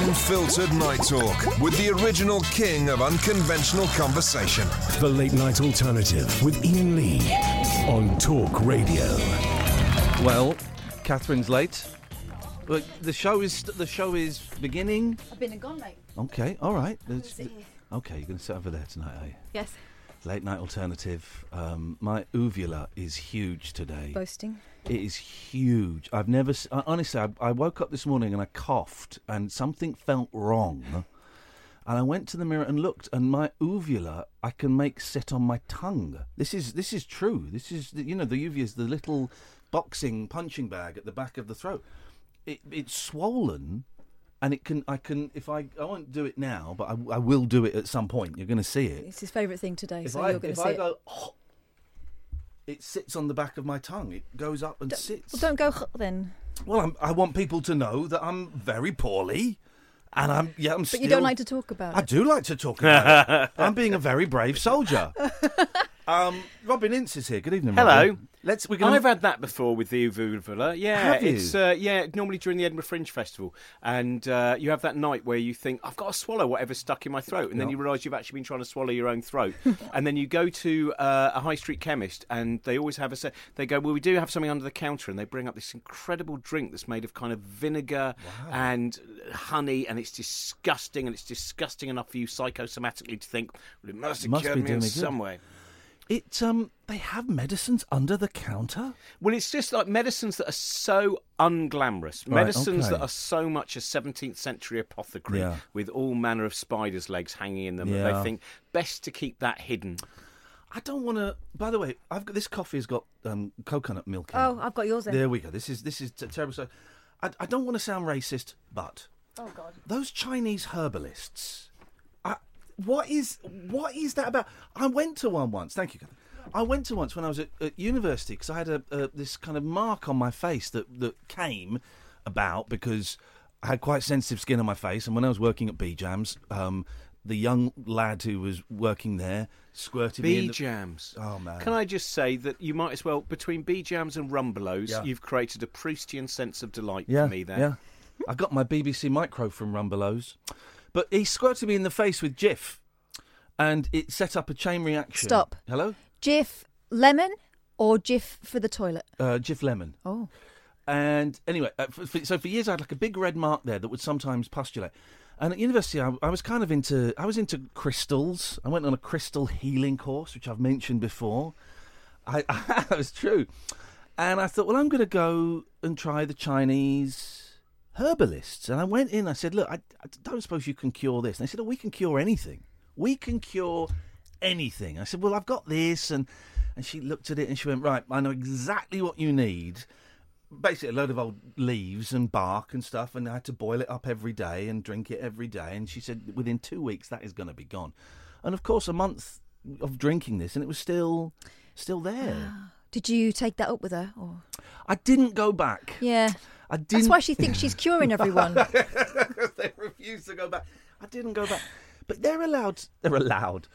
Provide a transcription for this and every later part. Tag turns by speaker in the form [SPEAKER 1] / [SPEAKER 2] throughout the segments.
[SPEAKER 1] Unfiltered Night Talk with the original king of unconventional conversation.
[SPEAKER 2] The Late Night Alternative with Iain Lee on Talk Radio.
[SPEAKER 3] Well, Catherine's late. But the show is the show is beginning.
[SPEAKER 4] I've been and gone, mate.
[SPEAKER 3] Okay, all right.
[SPEAKER 4] gonna sit here.
[SPEAKER 3] Okay, you're going to sit over there tonight, are you?
[SPEAKER 4] Yes.
[SPEAKER 3] Late night alternative. Um, my uvula is huge today.
[SPEAKER 4] Boasting.
[SPEAKER 3] It is huge. I've never. Honestly, I, I woke up this morning and I coughed, and something felt wrong. And I went to the mirror and looked, and my uvula I can make sit on my tongue. This is this is true. This is you know the uvula is the little boxing punching bag at the back of the throat. It, it's swollen, and it can I can if I I won't do it now, but I, I will do it at some point. You're going to see it.
[SPEAKER 4] It's his favourite thing today,
[SPEAKER 3] If
[SPEAKER 4] so
[SPEAKER 3] I
[SPEAKER 4] you're going to see
[SPEAKER 3] I
[SPEAKER 4] it.
[SPEAKER 3] go, "Oh," it sits on the back of my tongue. It goes up and sits.
[SPEAKER 4] Well, don't go h- then.
[SPEAKER 3] Well, I'm, I want people to know that I'm very poorly, and I'm yeah. I'm
[SPEAKER 4] But
[SPEAKER 3] still,
[SPEAKER 4] you don't like to talk about
[SPEAKER 3] I
[SPEAKER 4] it.
[SPEAKER 3] I do like to talk about it. I'm being a very brave soldier. Um, Robin Ince is here. Good evening.
[SPEAKER 5] Hello.
[SPEAKER 3] Robin. Let's. We're going.
[SPEAKER 5] I've had that before with the uvula. Yeah,
[SPEAKER 3] Have you?
[SPEAKER 5] it's uh, yeah normally during the Edinburgh Fringe Festival, and uh, you have that night where you think I've got to swallow whatever's stuck in my throat, and then you realise you've actually been trying to swallow your own throat, and then you go to uh, a high street chemist, and they always have a se- they go well we do have something under the counter, and they bring up this incredible drink that's made of kind of vinegar and honey, and it's disgusting, and it's disgusting enough for you psychosomatically to think well, it must have
[SPEAKER 3] Must
[SPEAKER 5] cured
[SPEAKER 3] be
[SPEAKER 5] me
[SPEAKER 3] doing
[SPEAKER 5] in some way.
[SPEAKER 3] It um. They have medicines under the counter.
[SPEAKER 5] Well, it's just like medicines that are so unglamorous,
[SPEAKER 3] Right,
[SPEAKER 5] medicines
[SPEAKER 3] okay.
[SPEAKER 5] that are so much a 17th century apothecary
[SPEAKER 3] Yeah.
[SPEAKER 5] with all manner of spiders' legs hanging in them that
[SPEAKER 3] Yeah.
[SPEAKER 5] they think best to keep that hidden.
[SPEAKER 3] I don't want to. By the way, I've got this coffee has got um, coconut milk. in it.
[SPEAKER 4] Oh, I've got yours then.
[SPEAKER 3] There we go. This is this is t- terrible. So, I, I don't want to sound racist, but
[SPEAKER 4] Oh, God.
[SPEAKER 3] those Chinese herbalists. What is what is that about? I went to one once. Thank you. I went to once when I was at, at university because I had a, a this kind of mark on my face that that came about because I had quite sensitive skin on my face, and when I was working at Bejams, um, the young lad who was working there squirted
[SPEAKER 5] Bee
[SPEAKER 3] the-
[SPEAKER 5] jams.
[SPEAKER 3] Oh man!
[SPEAKER 5] Can I just say that you might as well, between Bejams and rumbelows,
[SPEAKER 3] Yeah.
[SPEAKER 5] you've created a Proustian sense of delight
[SPEAKER 3] yeah,
[SPEAKER 5] for me there.
[SPEAKER 3] Yeah, I got my BBC micro from Rumbelows, but he squirted me in the face with Jif, and it set up a chain reaction.
[SPEAKER 4] Stop.
[SPEAKER 3] Hello,
[SPEAKER 4] Jif lemon or Jif for the toilet?
[SPEAKER 3] uh, Jif Lemon.
[SPEAKER 4] Oh.
[SPEAKER 3] And anyway, uh, for, for, so for years I had like a big red mark there that would sometimes pustulate. And at university, I, I was kind of into I was into crystals. I went on a crystal healing course, which I've mentioned before. I that was true. And I thought, well, I'm going to go and try the Chinese herbalists. And I went in. I said, look, I, I don't suppose you can cure this. And they said, oh, we can cure anything. We can cure anything. I said, well, I've got this, and and she looked at it and she went, right, I know exactly what you need basically a load of old leaves and bark and stuff, and I had to boil it up every day and drink it every day. And she said within two weeks that is going to be gone. And of course, a month of drinking this, and it was still still there.
[SPEAKER 4] Ah, did you take that up with her? Or
[SPEAKER 3] I didn't go back.
[SPEAKER 4] yeah,
[SPEAKER 3] I didn't.
[SPEAKER 4] that's why she thinks she's curing everyone.
[SPEAKER 3] they refused to go back. I didn't go back. But they're allowed. They're allowed.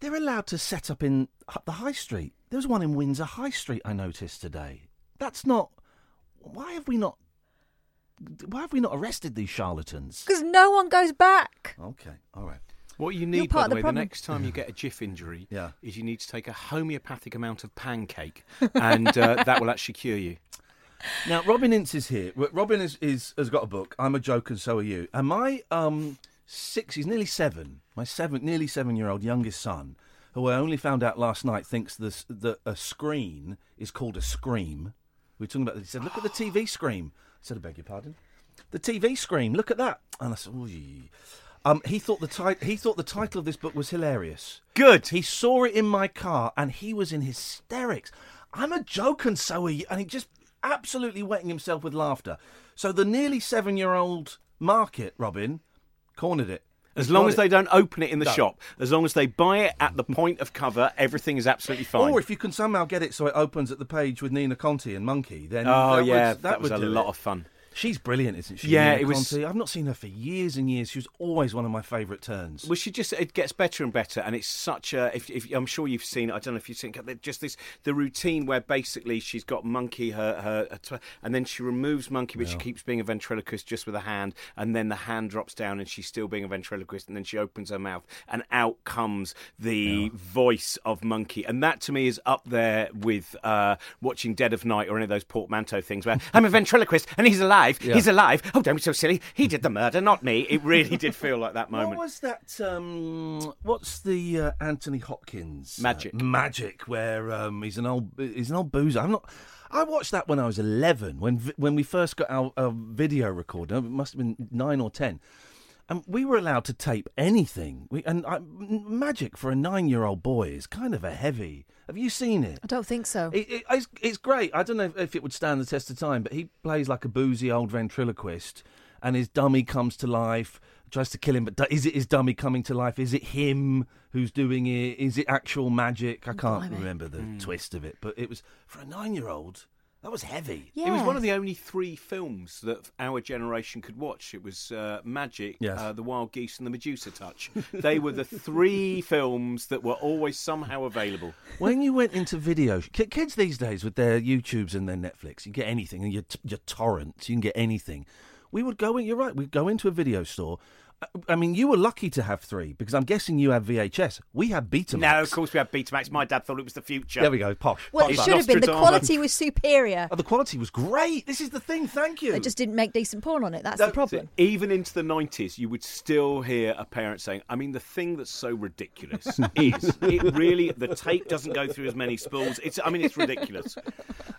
[SPEAKER 3] They're allowed to set up in the high street. There was one in Windsor High Street. I noticed today. That's not. Why have we not? Why have we not arrested these charlatans?
[SPEAKER 4] Because no one goes back.
[SPEAKER 3] Okay, all right.
[SPEAKER 5] What you need,
[SPEAKER 4] part
[SPEAKER 5] by the
[SPEAKER 4] the
[SPEAKER 5] way, the next time you get a Jif injury,
[SPEAKER 3] Yeah.
[SPEAKER 5] is you need to take a homeopathic amount of pancake, and uh, that will actually cure you.
[SPEAKER 3] Now, Robin Ince is here. Robin is, is has got a book. I'm a joke, and so are you. And my um six, he's nearly seven. My seven, nearly seven year old youngest son, who I only found out last night, thinks this that a screen is called a scream. We were talking about. He said, "Look at the TV scream." I said, "I beg your pardon." The TV scream. Look at that. And I said, "Ooh." Um, he thought the ti- he thought the title of this book was hilarious.
[SPEAKER 5] Good.
[SPEAKER 3] He saw it in my car and he was in hysterics. I'm a joke and so are you. And he just absolutely wetting himself with laughter. So the nearly seven-year-old market, Robin, cornered it.
[SPEAKER 5] As long as they don't open it in the
[SPEAKER 3] No.
[SPEAKER 5] shop, as long as they buy it at the point of cover, everything is absolutely fine.
[SPEAKER 3] Or if you can somehow get it so it opens at the page with Nina Conti and Monkey, then
[SPEAKER 5] oh
[SPEAKER 3] that
[SPEAKER 5] yeah,
[SPEAKER 3] would,
[SPEAKER 5] that, was
[SPEAKER 3] would
[SPEAKER 5] a lot
[SPEAKER 3] it.
[SPEAKER 5] of fun.
[SPEAKER 3] She's brilliant, isn't she?
[SPEAKER 5] Yeah, it was-
[SPEAKER 3] Conti? I've not seen her for years and years. She was always one of my favourite turns.
[SPEAKER 5] Well, she just it gets better and better, and it's such a. If, if I'm sure you've seen it, I don't know if you've seen it, just this the routine where basically she's got Monkey her her, her tw- and then she removes Monkey, but she keeps being a ventriloquist just with a hand, and then the hand drops down, and she's still being a ventriloquist, and then she opens her mouth, and out comes the voice of Monkey, and that to me is up there with uh, watching Dead of Night or any of those portmanteau things where I'm a ventriloquist and he's alive, he's alive. Oh, don't be so silly. He did the murder, not me. It really did feel like that moment.
[SPEAKER 3] What was that? Um, what's the uh, Anthony Hopkins uh,
[SPEAKER 5] Magic.
[SPEAKER 3] magic, where um, he's an old he's an old boozer. I'm not. I watched that when I was 11, when when we first got our, our video recorder. It must have been nine or ten, and we were allowed to tape anything. We, and I, m- magic for a nine-year-old boy is kind of a heavy. Have you seen it?
[SPEAKER 4] I don't think so.
[SPEAKER 3] It, it, it's, it's great. I don't know if, if it would stand the test of time, but he plays like a boozy old ventriloquist, and his dummy comes to life, tries to kill him. But is it his dummy coming to life? Is it him who's doing it? Is it actual magic? I can't
[SPEAKER 4] Blimey.
[SPEAKER 3] remember the hmm. twist of it, but it was for a nine-year-old. That was heavy.
[SPEAKER 4] yeah.
[SPEAKER 5] It was one of the only three films that our generation could watch. It was uh, Magic,
[SPEAKER 3] Yes.
[SPEAKER 5] uh, The Wild Geese, and The Medusa Touch. they were the three films that were always somehow available.
[SPEAKER 3] When you went into video, kids these days with their YouTubes and their Netflix, you get anything, and your t- your torrents, you can get anything. We would go in. You're right. We'd go into a video store. I- I mean, you were lucky to have three because I'm guessing you had VHS. We have Betamax.
[SPEAKER 5] No, of course we had Betamax. My dad thought it was the future.
[SPEAKER 3] There we go. Posh.
[SPEAKER 4] well,
[SPEAKER 3] Posh
[SPEAKER 4] it should have been. The quality was superior.
[SPEAKER 3] Oh, the quality was great. This is the thing. Thank you.
[SPEAKER 4] They just didn't make decent porn on it. That's
[SPEAKER 3] That's
[SPEAKER 4] the problem.
[SPEAKER 5] Even into the 90s, you would still hear a parent saying, I mean, the thing that's so ridiculous is it really, the tape doesn't go through as many spools. It's, I mean, it's ridiculous.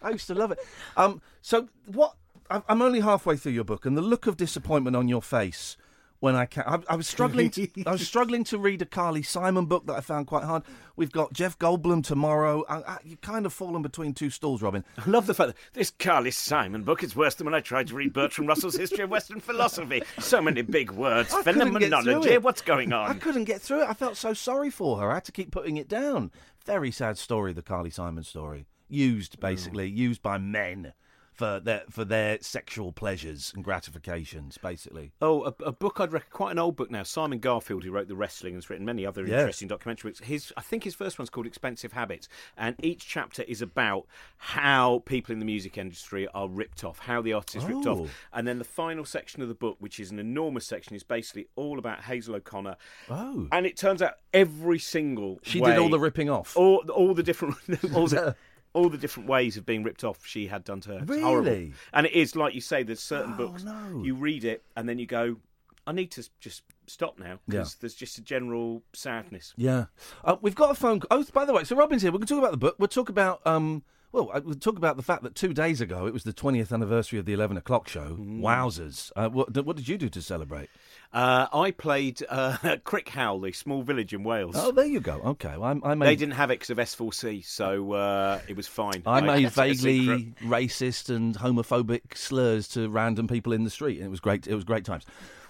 [SPEAKER 3] I used to love it. Um, so what? I'm only halfway through your book, and the look of disappointment on your face when I ca- I, I was struggling. To, I was struggling to read a Carly Simon book that I found quite hard. We've got Jeff Goldblum tomorrow. I, I, you kind of fallen between two stools, Robin.
[SPEAKER 5] I love the fact that this Carly Simon book is worse than when I tried to read Bertrand Russell's History of Western Philosophy. So many big words.
[SPEAKER 3] I couldn't get through
[SPEAKER 5] Phenomenology.
[SPEAKER 3] it.
[SPEAKER 5] What's going on?
[SPEAKER 3] I couldn't get through it. I felt so sorry for her. I had to keep putting it down. Very sad story, the Carly Simon story. Used mm. basically, used by men for their for their sexual pleasures and gratifications, basically.
[SPEAKER 5] Oh, a, a book I'd recommend, quite an old book now. Simon Garfield, who wrote The Wrestling, has written many other
[SPEAKER 3] Yes.
[SPEAKER 5] interesting documentary books. His, I think his first one's called Expensive Habits, and each chapter is about how people in the music industry are ripped off, how the artist is ripped
[SPEAKER 3] Oh.
[SPEAKER 5] off. And then the final section of the book, which is an enormous section, is basically all about Hazel O'Connor.
[SPEAKER 3] Oh.
[SPEAKER 5] And it turns out every single
[SPEAKER 3] She
[SPEAKER 5] way-
[SPEAKER 3] did all the ripping off.
[SPEAKER 5] all all the different all the, all the different ways of being ripped off she had done to her. It's horrible.
[SPEAKER 3] Really?
[SPEAKER 5] And it is like you say. There's certain
[SPEAKER 3] Oh,
[SPEAKER 5] books
[SPEAKER 3] no.
[SPEAKER 5] you read it and then you go, I need to just stop now because
[SPEAKER 3] Yeah.
[SPEAKER 5] there's just a general sadness.
[SPEAKER 3] Yeah, uh, we've got a phone. call. Oh, by the way, so Robin's here. We're going to talk about the book. We'll talk about um. Well, uh, we'll talk about the fact that two days ago it was the 20th anniversary of the 11 o'clock show.
[SPEAKER 5] Mm.
[SPEAKER 3] Wowzers! Uh, what, what did you do to celebrate?
[SPEAKER 5] Uh, I played uh, Crickhowell, the small village in Wales.
[SPEAKER 3] Oh, there you go. Okay, well, I, I made
[SPEAKER 5] They didn't have it because of S4C, so uh, it was fine.
[SPEAKER 3] I made
[SPEAKER 5] kept it a secret.
[SPEAKER 3] vaguely racist and homophobic slurs to random people in the street, and it was great. It was great times.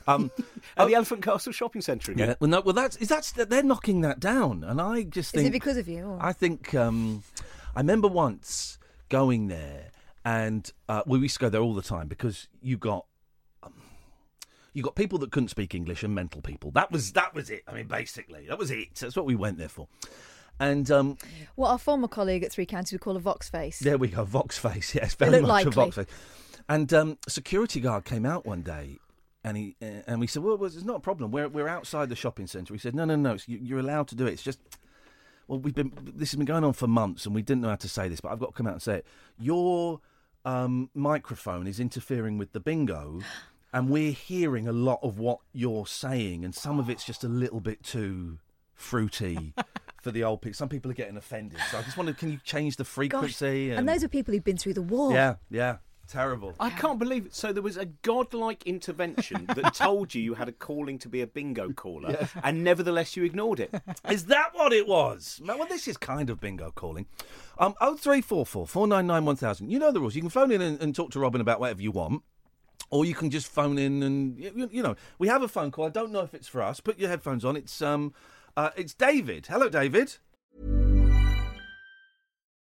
[SPEAKER 3] Um,
[SPEAKER 5] At the Elephant Castle Shopping Centre again.
[SPEAKER 3] yeah, well, no, well, that's is that's they're knocking that down, and I just
[SPEAKER 4] Is
[SPEAKER 3] think
[SPEAKER 4] it because of you? Or?
[SPEAKER 3] I think um, I remember once going there, and uh, we used to go there all the time because you got you got people that couldn't speak English and mental people. That was that was it. I mean, basically, that was it. That's what we went there for. And um,
[SPEAKER 4] What our former colleague at Three Counties would call a vox face.
[SPEAKER 3] there we go, Vox face. Yes, very much a. Vox face. And um, a security guard came out one day, and he uh, and we said, "Well, well, it's not a problem. We're we're outside the shopping centre." He said, "No, no, no. You're allowed to do it. It's just." Well, we've been. This has been going on for months, and we didn't know how to say this, but I've got to come out and say it. Your um, microphone is interfering with the bingo, and we're hearing a lot of what you're saying, and some of it's just a little bit too fruity for the old people. Some people are getting offended, so I just wondered, can you change the
[SPEAKER 4] Gosh,
[SPEAKER 3] frequency?
[SPEAKER 4] and those are people who've been through the war.
[SPEAKER 3] yeah, yeah. Terrible.
[SPEAKER 5] I can't believe it. So there was a godlike intervention that told you you had a calling to be a bingo caller, and nevertheless you ignored it.
[SPEAKER 3] Is that what it was? Well, this is kind of bingo calling. Um, 0344 499 1000. You know the rules. You can phone in and, and talk to Robin about whatever you want. Or you can just phone in and you, you know we have a phone call. I don't know if it's for us. Put your headphones on. It's um, uh, it's David. Hello, David.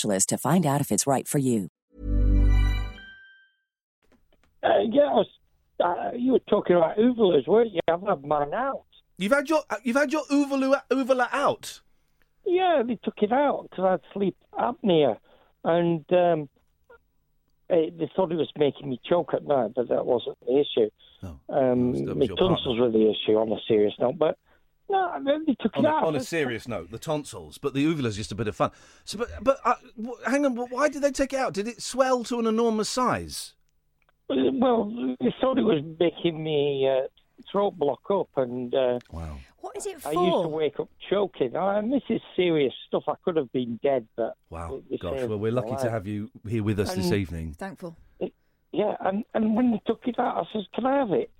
[SPEAKER 6] to find out if it's right for you.
[SPEAKER 7] Uh, yeah, I was, uh, you were talking about uvulas, weren't you? I've had mine out.
[SPEAKER 3] You've had your uh, you've had your uvula, uvula out.
[SPEAKER 7] Yeah, they took it out because I had sleep apnea, and um, eh, they thought it was making me choke at night, but that wasn't the issue.
[SPEAKER 3] Oh,
[SPEAKER 7] um,
[SPEAKER 3] that was
[SPEAKER 7] my
[SPEAKER 3] your
[SPEAKER 7] tonsils were the issue on a serious note, but no, I mean, they took
[SPEAKER 3] On
[SPEAKER 7] it
[SPEAKER 3] a,
[SPEAKER 7] out.
[SPEAKER 3] on a serious note, the tonsils, but the uvula is just a bit of fun. So, but but uh, w- hang on, wh- why did they take it out? Did it swell to an enormous size?
[SPEAKER 7] Well, they thought it was making me uh, throat block up, and uh,
[SPEAKER 3] wow.
[SPEAKER 4] What is it for?
[SPEAKER 7] I used to wake up choking. I, and this is serious stuff. I could have been dead, but
[SPEAKER 3] Wow, gosh. Well, we're lucky to have you here with us this
[SPEAKER 7] And-
[SPEAKER 3] evening.
[SPEAKER 4] Thankful.
[SPEAKER 7] Yeah, and, and when they took it out, I said, "Can I have it?"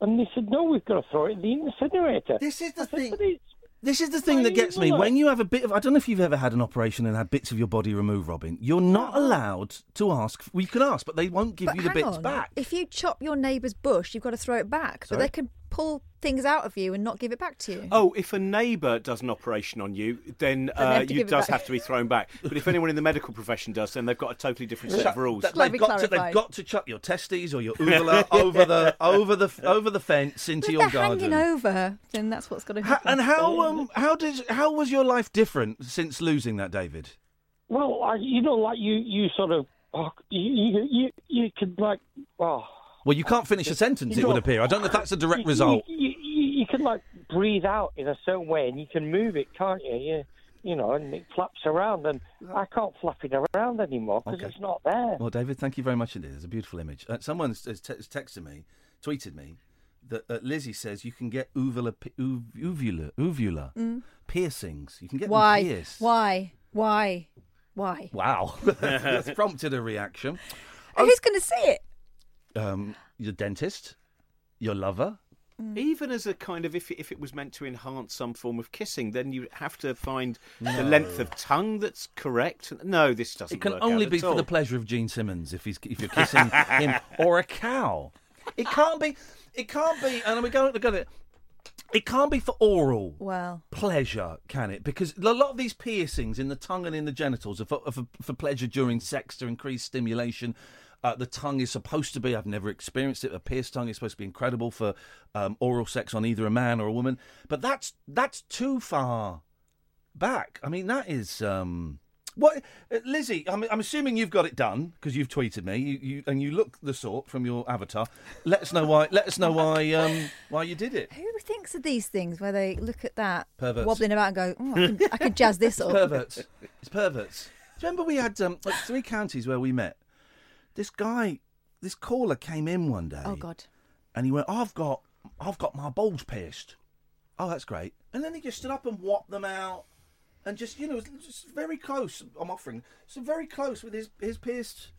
[SPEAKER 7] And they said, "No, we've got to throw it in the incinerator."
[SPEAKER 3] This is the
[SPEAKER 7] I
[SPEAKER 3] thing.
[SPEAKER 7] "But it's-
[SPEAKER 3] This is the thing that gets me. When you have a bit of, I don't know if you've ever had an operation and had bits of your body removed, Robin. You're not allowed to ask. Well, you can ask, but they won't give
[SPEAKER 4] But
[SPEAKER 3] you the
[SPEAKER 4] hang
[SPEAKER 3] bits
[SPEAKER 4] on.
[SPEAKER 3] back.
[SPEAKER 4] If you chop your neighbour's bush, you've got to throw it back. But they can pull things out of you and not give it back to you.
[SPEAKER 5] Oh, if a neighbour does an operation on you, then
[SPEAKER 4] they
[SPEAKER 5] uh, you does have to be thrown back. But if anyone in the medical profession does, then they've got a totally different set of rules.
[SPEAKER 3] That they've
[SPEAKER 4] me
[SPEAKER 3] got to, they've got to chuck your testes or your uvula over the over the over the fence into
[SPEAKER 4] But if
[SPEAKER 3] your
[SPEAKER 4] they're
[SPEAKER 3] garden.
[SPEAKER 4] hanging over, then that's what's going to happen.
[SPEAKER 3] and how um how did how was your life different since losing that, David?
[SPEAKER 7] Well, I, you know, like you, you sort of, oh, you, you, you, you could like, oh,
[SPEAKER 3] Well, you can't finish a sentence.
[SPEAKER 7] You
[SPEAKER 3] It would appear. I don't know if that's a direct
[SPEAKER 7] you,
[SPEAKER 3] result.
[SPEAKER 7] You, you, you can like breathe out in a certain way, and you can move it, can't you? You, you know, and it flaps around, and I can't flap it around anymore because
[SPEAKER 3] Okay.
[SPEAKER 7] it's not there.
[SPEAKER 3] Well, David, thank you very much indeed. It's a beautiful image. Uh, someone has, has, te- has texted me, tweeted me, that uh, Lizzie says you can get uvula, pi- uv, uvula, uvula piercings. You can get
[SPEAKER 4] Mm. Why?
[SPEAKER 3] them pierced.
[SPEAKER 4] Why? Why? Why?
[SPEAKER 3] Wow, that's prompted a reaction. Oh.
[SPEAKER 4] Who's going to see it?
[SPEAKER 3] Um, your dentist, your lover.
[SPEAKER 5] Even as a kind of, if it, if it was meant to enhance some form of kissing, then you have to find the length of tongue that's correct. No, this doesn't.
[SPEAKER 3] It can
[SPEAKER 5] work
[SPEAKER 3] only
[SPEAKER 5] out
[SPEAKER 3] be for
[SPEAKER 5] all.
[SPEAKER 3] the pleasure of Gene Simmons if he's if you're kissing him or a cow. It can't be. It can't be. And we're going to go it. It can't be for oral
[SPEAKER 4] Well,
[SPEAKER 3] pleasure, can it? Because a lot of these piercings in the tongue and in the genitals are for, are for, for pleasure during sex to increase stimulation. Uh, the tongue is supposed to be, I've never experienced it, a pierced tongue is supposed to be incredible for um, oral sex on either a man or a woman. But that's that's too far back. I mean, that is. Um, what, uh, Lizzie? I'm, I'm assuming you've got it done because you've tweeted me, you, you, and you look the sort from your avatar. Let us know why. Let us know why um, why you did it.
[SPEAKER 4] who thinks of these things where they look at that
[SPEAKER 3] Perverts.
[SPEAKER 4] wobbling about and go, oh, I, can, I can jazz this
[SPEAKER 3] It's
[SPEAKER 4] up?
[SPEAKER 3] perverts. It's perverts. Do you remember we had um, like three counties where we met? This guy, this caller came in one day.
[SPEAKER 4] Oh, God.
[SPEAKER 3] And he went, "I've got, I've got my balls pierced." Oh, that's great. And then he just stood up and whopped them out, and just you know, just very close. I'm offering, so very close with his his pierced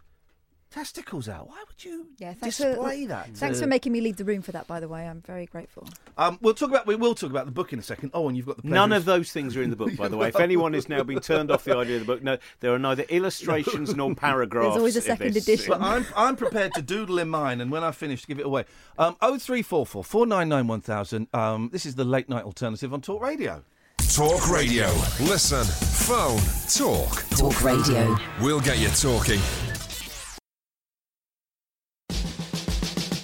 [SPEAKER 3] testicles out. Why would you
[SPEAKER 4] Yeah, thanks
[SPEAKER 3] display
[SPEAKER 4] for,
[SPEAKER 3] that?
[SPEAKER 4] Thanks
[SPEAKER 3] to-
[SPEAKER 4] for making me leave the room for that, by the way. I'm very grateful.
[SPEAKER 3] Um, we'll talk about we will talk about the book in a second. Oh, and you've got the pleasure
[SPEAKER 5] None of those things are in the book, by the way. If anyone has now been turned off the idea of the book, no, there are neither illustrations nor paragraphs.
[SPEAKER 4] There's always a second edition.
[SPEAKER 3] But I'm I'm prepared to doodle in mine, and when I finish, give it away. Um, oh three four four four nine nine one thousand. Um, this is the late night alternative on Talk Radio.
[SPEAKER 1] Talk Radio. Listen, phone, talk.
[SPEAKER 6] Talk Radio.
[SPEAKER 1] We'll get you talking.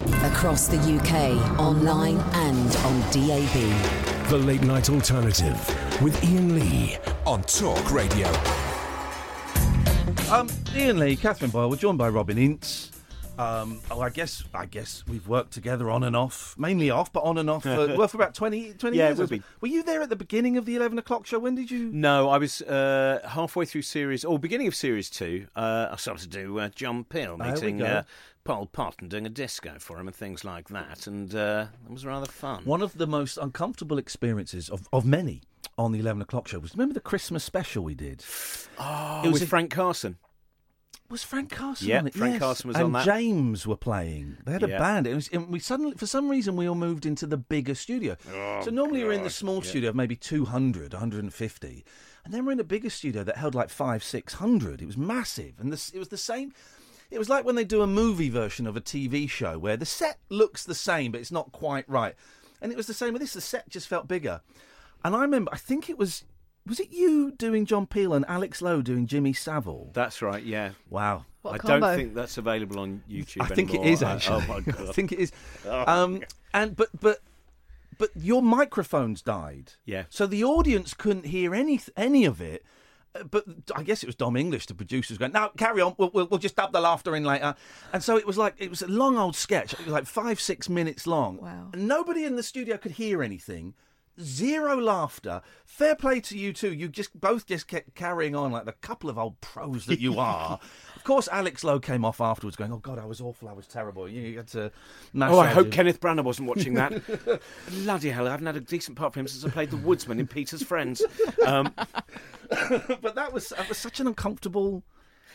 [SPEAKER 6] Across the UK, online and on DAB.
[SPEAKER 2] The Late Night Alternative with Iain Lee.
[SPEAKER 1] On Talk Radio.
[SPEAKER 3] Um, Iain Lee, Catherine Boyle. We're joined by Robin Ince. Um, oh, I guess I guess we've worked together on and off, mainly off, but on and off for, well, for about 20, 20
[SPEAKER 5] Yeah,
[SPEAKER 3] years.
[SPEAKER 5] we've been-
[SPEAKER 3] Were you there at the beginning of the eleven o'clock show? When did you?
[SPEAKER 5] No, I was uh, halfway through series, or beginning of series two. Uh, I started to do uh, John Peel
[SPEAKER 3] There we
[SPEAKER 5] meeting Pol Pot and doing a disco for him and things like that, and uh, it was rather fun.
[SPEAKER 3] One of the most uncomfortable experiences of, of many on the eleven o'clock show was remember the Christmas special we did.
[SPEAKER 5] Oh,
[SPEAKER 3] It was
[SPEAKER 5] with
[SPEAKER 3] a-
[SPEAKER 5] Frank Carson.
[SPEAKER 3] Was Frank Carson
[SPEAKER 5] Yeah,
[SPEAKER 3] on it?
[SPEAKER 5] Frank
[SPEAKER 3] Yes.
[SPEAKER 5] Carson was
[SPEAKER 3] and
[SPEAKER 5] on that.
[SPEAKER 3] James were playing. They had a band. It was, and we suddenly, for some reason, we all moved into the bigger studio.
[SPEAKER 5] Oh,
[SPEAKER 3] so normally we're in the small studio of maybe 200, 150. And then we're in a bigger studio that held like five, 600. It was massive. And this, it was the same. It was like when they do a movie version of a TV show where the set looks the same, but it's not quite right. And it was the same with this. The set just felt bigger. And I remember, I think it was, was it you doing John Peel and Alex Lowe doing Jimmy Savile?
[SPEAKER 5] That's right. Yeah.
[SPEAKER 3] Wow.
[SPEAKER 4] What a
[SPEAKER 5] I
[SPEAKER 4] combo.
[SPEAKER 5] don't think that's available on YouTube.
[SPEAKER 3] I think it
[SPEAKER 5] anymore.
[SPEAKER 3] is
[SPEAKER 5] I-
[SPEAKER 3] actually.
[SPEAKER 5] oh my god.
[SPEAKER 3] I think it is.
[SPEAKER 5] Oh,
[SPEAKER 3] um, and but but but your microphones died.
[SPEAKER 5] Yeah.
[SPEAKER 3] So the audience couldn't hear any any of it. But I guess it was Dom English, the producer's going, now carry on, we'll, we'll, we'll just dub the laughter in later. And so it was like, it was a long old sketch, it was like five, six minutes long.
[SPEAKER 4] Wow.
[SPEAKER 3] And nobody in the studio could hear anything. Zero laughter. Fair play to you two. You just both just kept carrying on like the couple of old pros that you are. of course, Alex Lowe came off afterwards, going, "Oh God, I was awful. I was terrible." You had to.
[SPEAKER 5] Oh, I hope
[SPEAKER 3] it.
[SPEAKER 5] Kenneth Branagh wasn't watching that. Bloody hell, I haven't had a decent part for him since I played the Woodsman in Peter's Friends. Um,
[SPEAKER 3] but that was that was such an uncomfortable.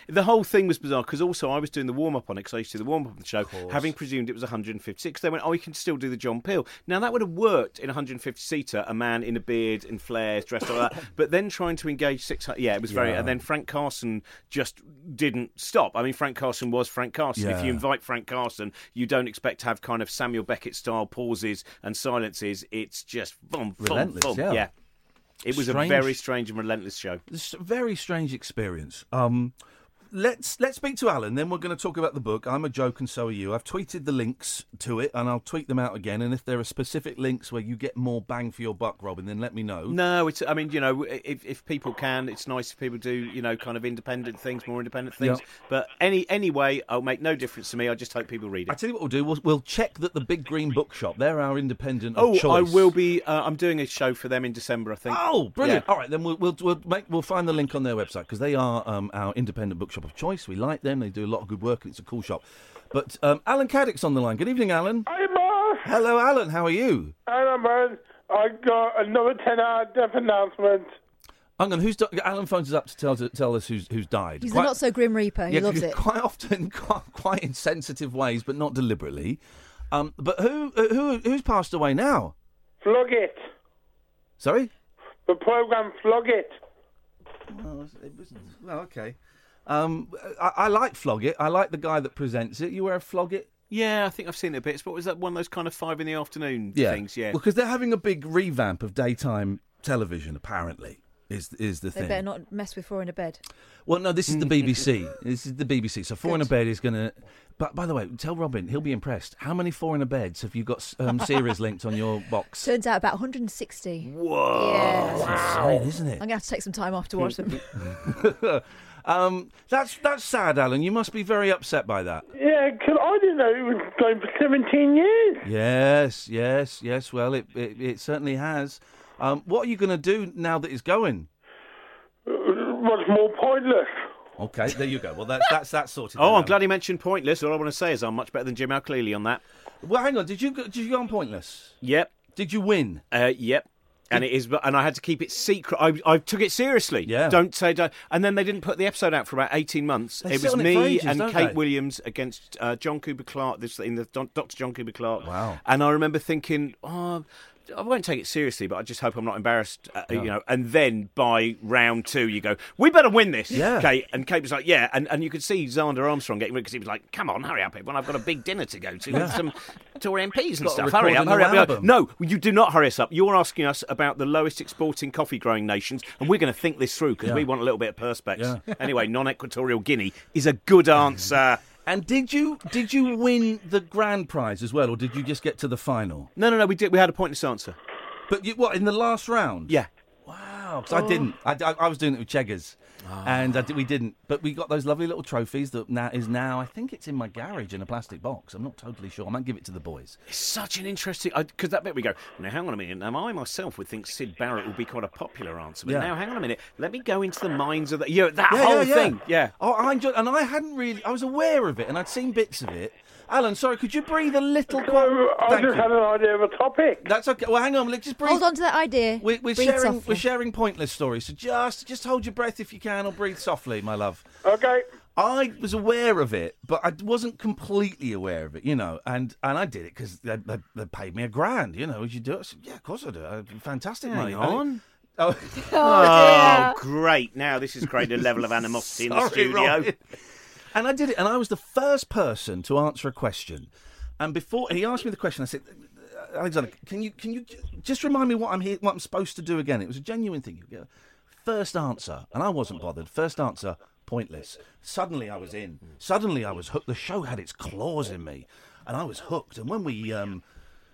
[SPEAKER 5] The whole thing was bizarre because also I was doing the warm up on it because I used to do the warm up on the show, having presumed it was 156. They went, "Oh, you can still do the John Peel." Now that would have worked in a 150 seater, a man in a beard and flares, dressed like that. But then trying to engage 600, yeah, it was very.
[SPEAKER 3] Yeah.
[SPEAKER 5] And then Frank Carson just didn't stop. I mean, Frank Carson was Frank Carson. If you invite Frank Carson, you don't expect to have kind of Samuel Beckett style pauses and silences. It's just boom, boom,
[SPEAKER 3] Relentless,
[SPEAKER 5] boom.
[SPEAKER 3] yeah.
[SPEAKER 5] yeah. It was
[SPEAKER 3] Strange.
[SPEAKER 5] a very strange and relentless show.
[SPEAKER 3] It's a very strange experience. Um, let's let's speak to Alan. Then we're going to talk about the book. I'm a joke, and so are you. I've tweeted the links to it, and I'll tweet them out again. And if there are specific links where you get more bang for your buck, Robin, then let me know.
[SPEAKER 5] No, it's. I mean, you know, if if people can, it's nice if people do, you know, kind of independent things, more independent things.
[SPEAKER 3] Yeah.
[SPEAKER 5] But any anyway, it'll make no difference to me. I just hope people read it.
[SPEAKER 3] I tell you what we'll do. We'll, we'll check that the Big Green Bookshop. They're our independent.
[SPEAKER 5] Oh, I will be. Uh, I'm doing a show for them in December, I think.
[SPEAKER 3] Oh, brilliant!
[SPEAKER 5] Yeah.
[SPEAKER 3] All right, then we'll we'll we'll, make, we'll find the link on their website because they are um, our independent bookshop of choice. We like them; they do a lot of good work, and it's a cool shop. But um, Alan Caddick's on the line. Good evening, Alan.
[SPEAKER 8] Hey, Mark.
[SPEAKER 3] Hello, Alan. How are you?
[SPEAKER 8] Hello, man. I got another 10 hour death announcement.
[SPEAKER 3] Hang on, who's di- Alan phones us up to tell to tell us who's who's died.
[SPEAKER 4] He's the not so grim reaper. He
[SPEAKER 3] yeah,
[SPEAKER 4] loves it.
[SPEAKER 3] quite often, quite, quite in sensitive ways, but not deliberately. Um, but who uh, who who's passed away now?
[SPEAKER 8] Flog it.
[SPEAKER 3] Sorry.
[SPEAKER 8] The program Flog it.
[SPEAKER 3] Well, it was, well okay. Um, I, I like Flog It. I like the guy that presents it. You wear a Flog It?
[SPEAKER 5] Yeah, I think I've seen it a bit. But was that one of those kind of five in the afternoon things? Yeah.
[SPEAKER 3] Because they're having a big revamp of daytime television. Apparently, is is the
[SPEAKER 4] They
[SPEAKER 3] thing.
[SPEAKER 4] better not mess with four in a bed.
[SPEAKER 3] Well, no, this is the BBC. this is the BBC. So four in a bed is going to. But by the way, tell Robin he'll be impressed. How many four in a beds have you got um, series linked on your box?
[SPEAKER 4] Turns out about 160.
[SPEAKER 5] Whoa.
[SPEAKER 4] Yeah.
[SPEAKER 3] That's insane, isn't it?
[SPEAKER 4] I'm going to have to take some time off to watch them.
[SPEAKER 3] Um, that's that's sad, Alan. You must be very upset by that.
[SPEAKER 8] Yeah, 'cause I didn't know it was going for 17 years.
[SPEAKER 3] Yes, yes, yes. Well, it it, it certainly has. Um, what are you going to do now that it's going?
[SPEAKER 8] What's more pointless?
[SPEAKER 3] Okay, there you go. Well, that's that's that sorted.
[SPEAKER 5] Oh, I'm
[SPEAKER 3] Alan.
[SPEAKER 5] glad he mentioned pointless. All I want to say is I'm much better than Jim Al-Khalili on that.
[SPEAKER 3] Well, hang on. Did you go, did you go on pointless?
[SPEAKER 5] Yep.
[SPEAKER 3] Did you win?
[SPEAKER 5] Uh, yep. And it is, and I had to keep it secret. I, I took it seriously.
[SPEAKER 3] Yeah.
[SPEAKER 5] Don't say don't. And then they didn't put the episode out for about eighteen months.
[SPEAKER 3] They
[SPEAKER 5] it was
[SPEAKER 3] on it
[SPEAKER 5] me
[SPEAKER 3] ages,
[SPEAKER 5] and Kate
[SPEAKER 3] they?
[SPEAKER 5] Williams against uh, John Cooper Clarke. This in the Dr. John Cooper Clarke.
[SPEAKER 3] Wow.
[SPEAKER 5] And I remember thinking, oh, I won't take it seriously, but I just hope I'm not embarrassed. Uh,
[SPEAKER 3] No.
[SPEAKER 5] You know. And then by round two, you go, we better win this.
[SPEAKER 3] Yeah.
[SPEAKER 5] Kate. And Kate was like, yeah. And and you could see Xander Armstrong getting because he was like, come on, hurry up, everyone. I've got a big dinner to go to
[SPEAKER 3] Yeah.
[SPEAKER 5] with some Tory MPs and stuff. Hurry up, hurry up.
[SPEAKER 3] album.
[SPEAKER 5] No, you do not hurry us up. You're asking us about the lowest exporting coffee growing nations, and we're going to think this through because
[SPEAKER 3] Yeah.
[SPEAKER 5] we want a little bit of perspex.
[SPEAKER 3] Yeah.
[SPEAKER 5] Anyway, non Equatorial Guinea is a good answer.
[SPEAKER 3] And did you did you win the grand prize as well, or did you just get to the final?
[SPEAKER 5] No, no, no, we did. We had a pointless answer.
[SPEAKER 3] But you, what in the last round?
[SPEAKER 5] Yeah.
[SPEAKER 3] Wow, 'cause I didn't. I, I, I was doing it with Cheggers, and I di- we didn't. But we got those lovely little trophies that now is now. I think it's in my garage in a plastic box. I'm not totally sure. I might give it to the boys.
[SPEAKER 5] It's such an interesting because that bit we go. Now, hang on a minute. Now, I myself would think Syd Barrett would be quite a popular answer, but
[SPEAKER 3] Yeah.
[SPEAKER 5] now, hang on a minute. Let me go into the minds of the yeah, that
[SPEAKER 3] Yeah,
[SPEAKER 5] whole
[SPEAKER 3] yeah.
[SPEAKER 5] thing. Yeah.
[SPEAKER 3] Oh, I enjoyed, and I hadn't really. I was aware of it, and I'd seen bits of it. Alan, sorry, could you breathe a little?
[SPEAKER 8] So
[SPEAKER 3] Quite,
[SPEAKER 8] I
[SPEAKER 3] Thank
[SPEAKER 8] just
[SPEAKER 3] you.
[SPEAKER 8] had an idea of a topic.
[SPEAKER 3] That's okay. Well, hang on. Let's just breathe.
[SPEAKER 4] Hold on to that idea.
[SPEAKER 3] We're, we're sharing.
[SPEAKER 4] softly.
[SPEAKER 3] We're sharing pointless stories. So just, just hold your breath if you can, or breathe softly, my love.
[SPEAKER 8] Okay.
[SPEAKER 3] I was aware of it, but I wasn't completely aware of it, you know. And and I did it because they, they, they paid me a grand, you know. Would you do it? I said, yeah, of course I do. Uh, Fantastic
[SPEAKER 5] Hang
[SPEAKER 3] money.
[SPEAKER 5] on.
[SPEAKER 3] Oh,
[SPEAKER 5] Oh, great! Now this is creating a level of animosity in the
[SPEAKER 3] Sorry,
[SPEAKER 5] studio.
[SPEAKER 3] And I did it, and I was the first person to answer a question. And before he asked me the question, I said, "Alexander, can you can you just remind me what I'm here, what I'm supposed to do again?" It was a genuine thing. You go, First answer, and I wasn't bothered. First answer, pointless. Suddenly I was in. Suddenly I was hooked. The show had its claws in me, and I was hooked. And when we um,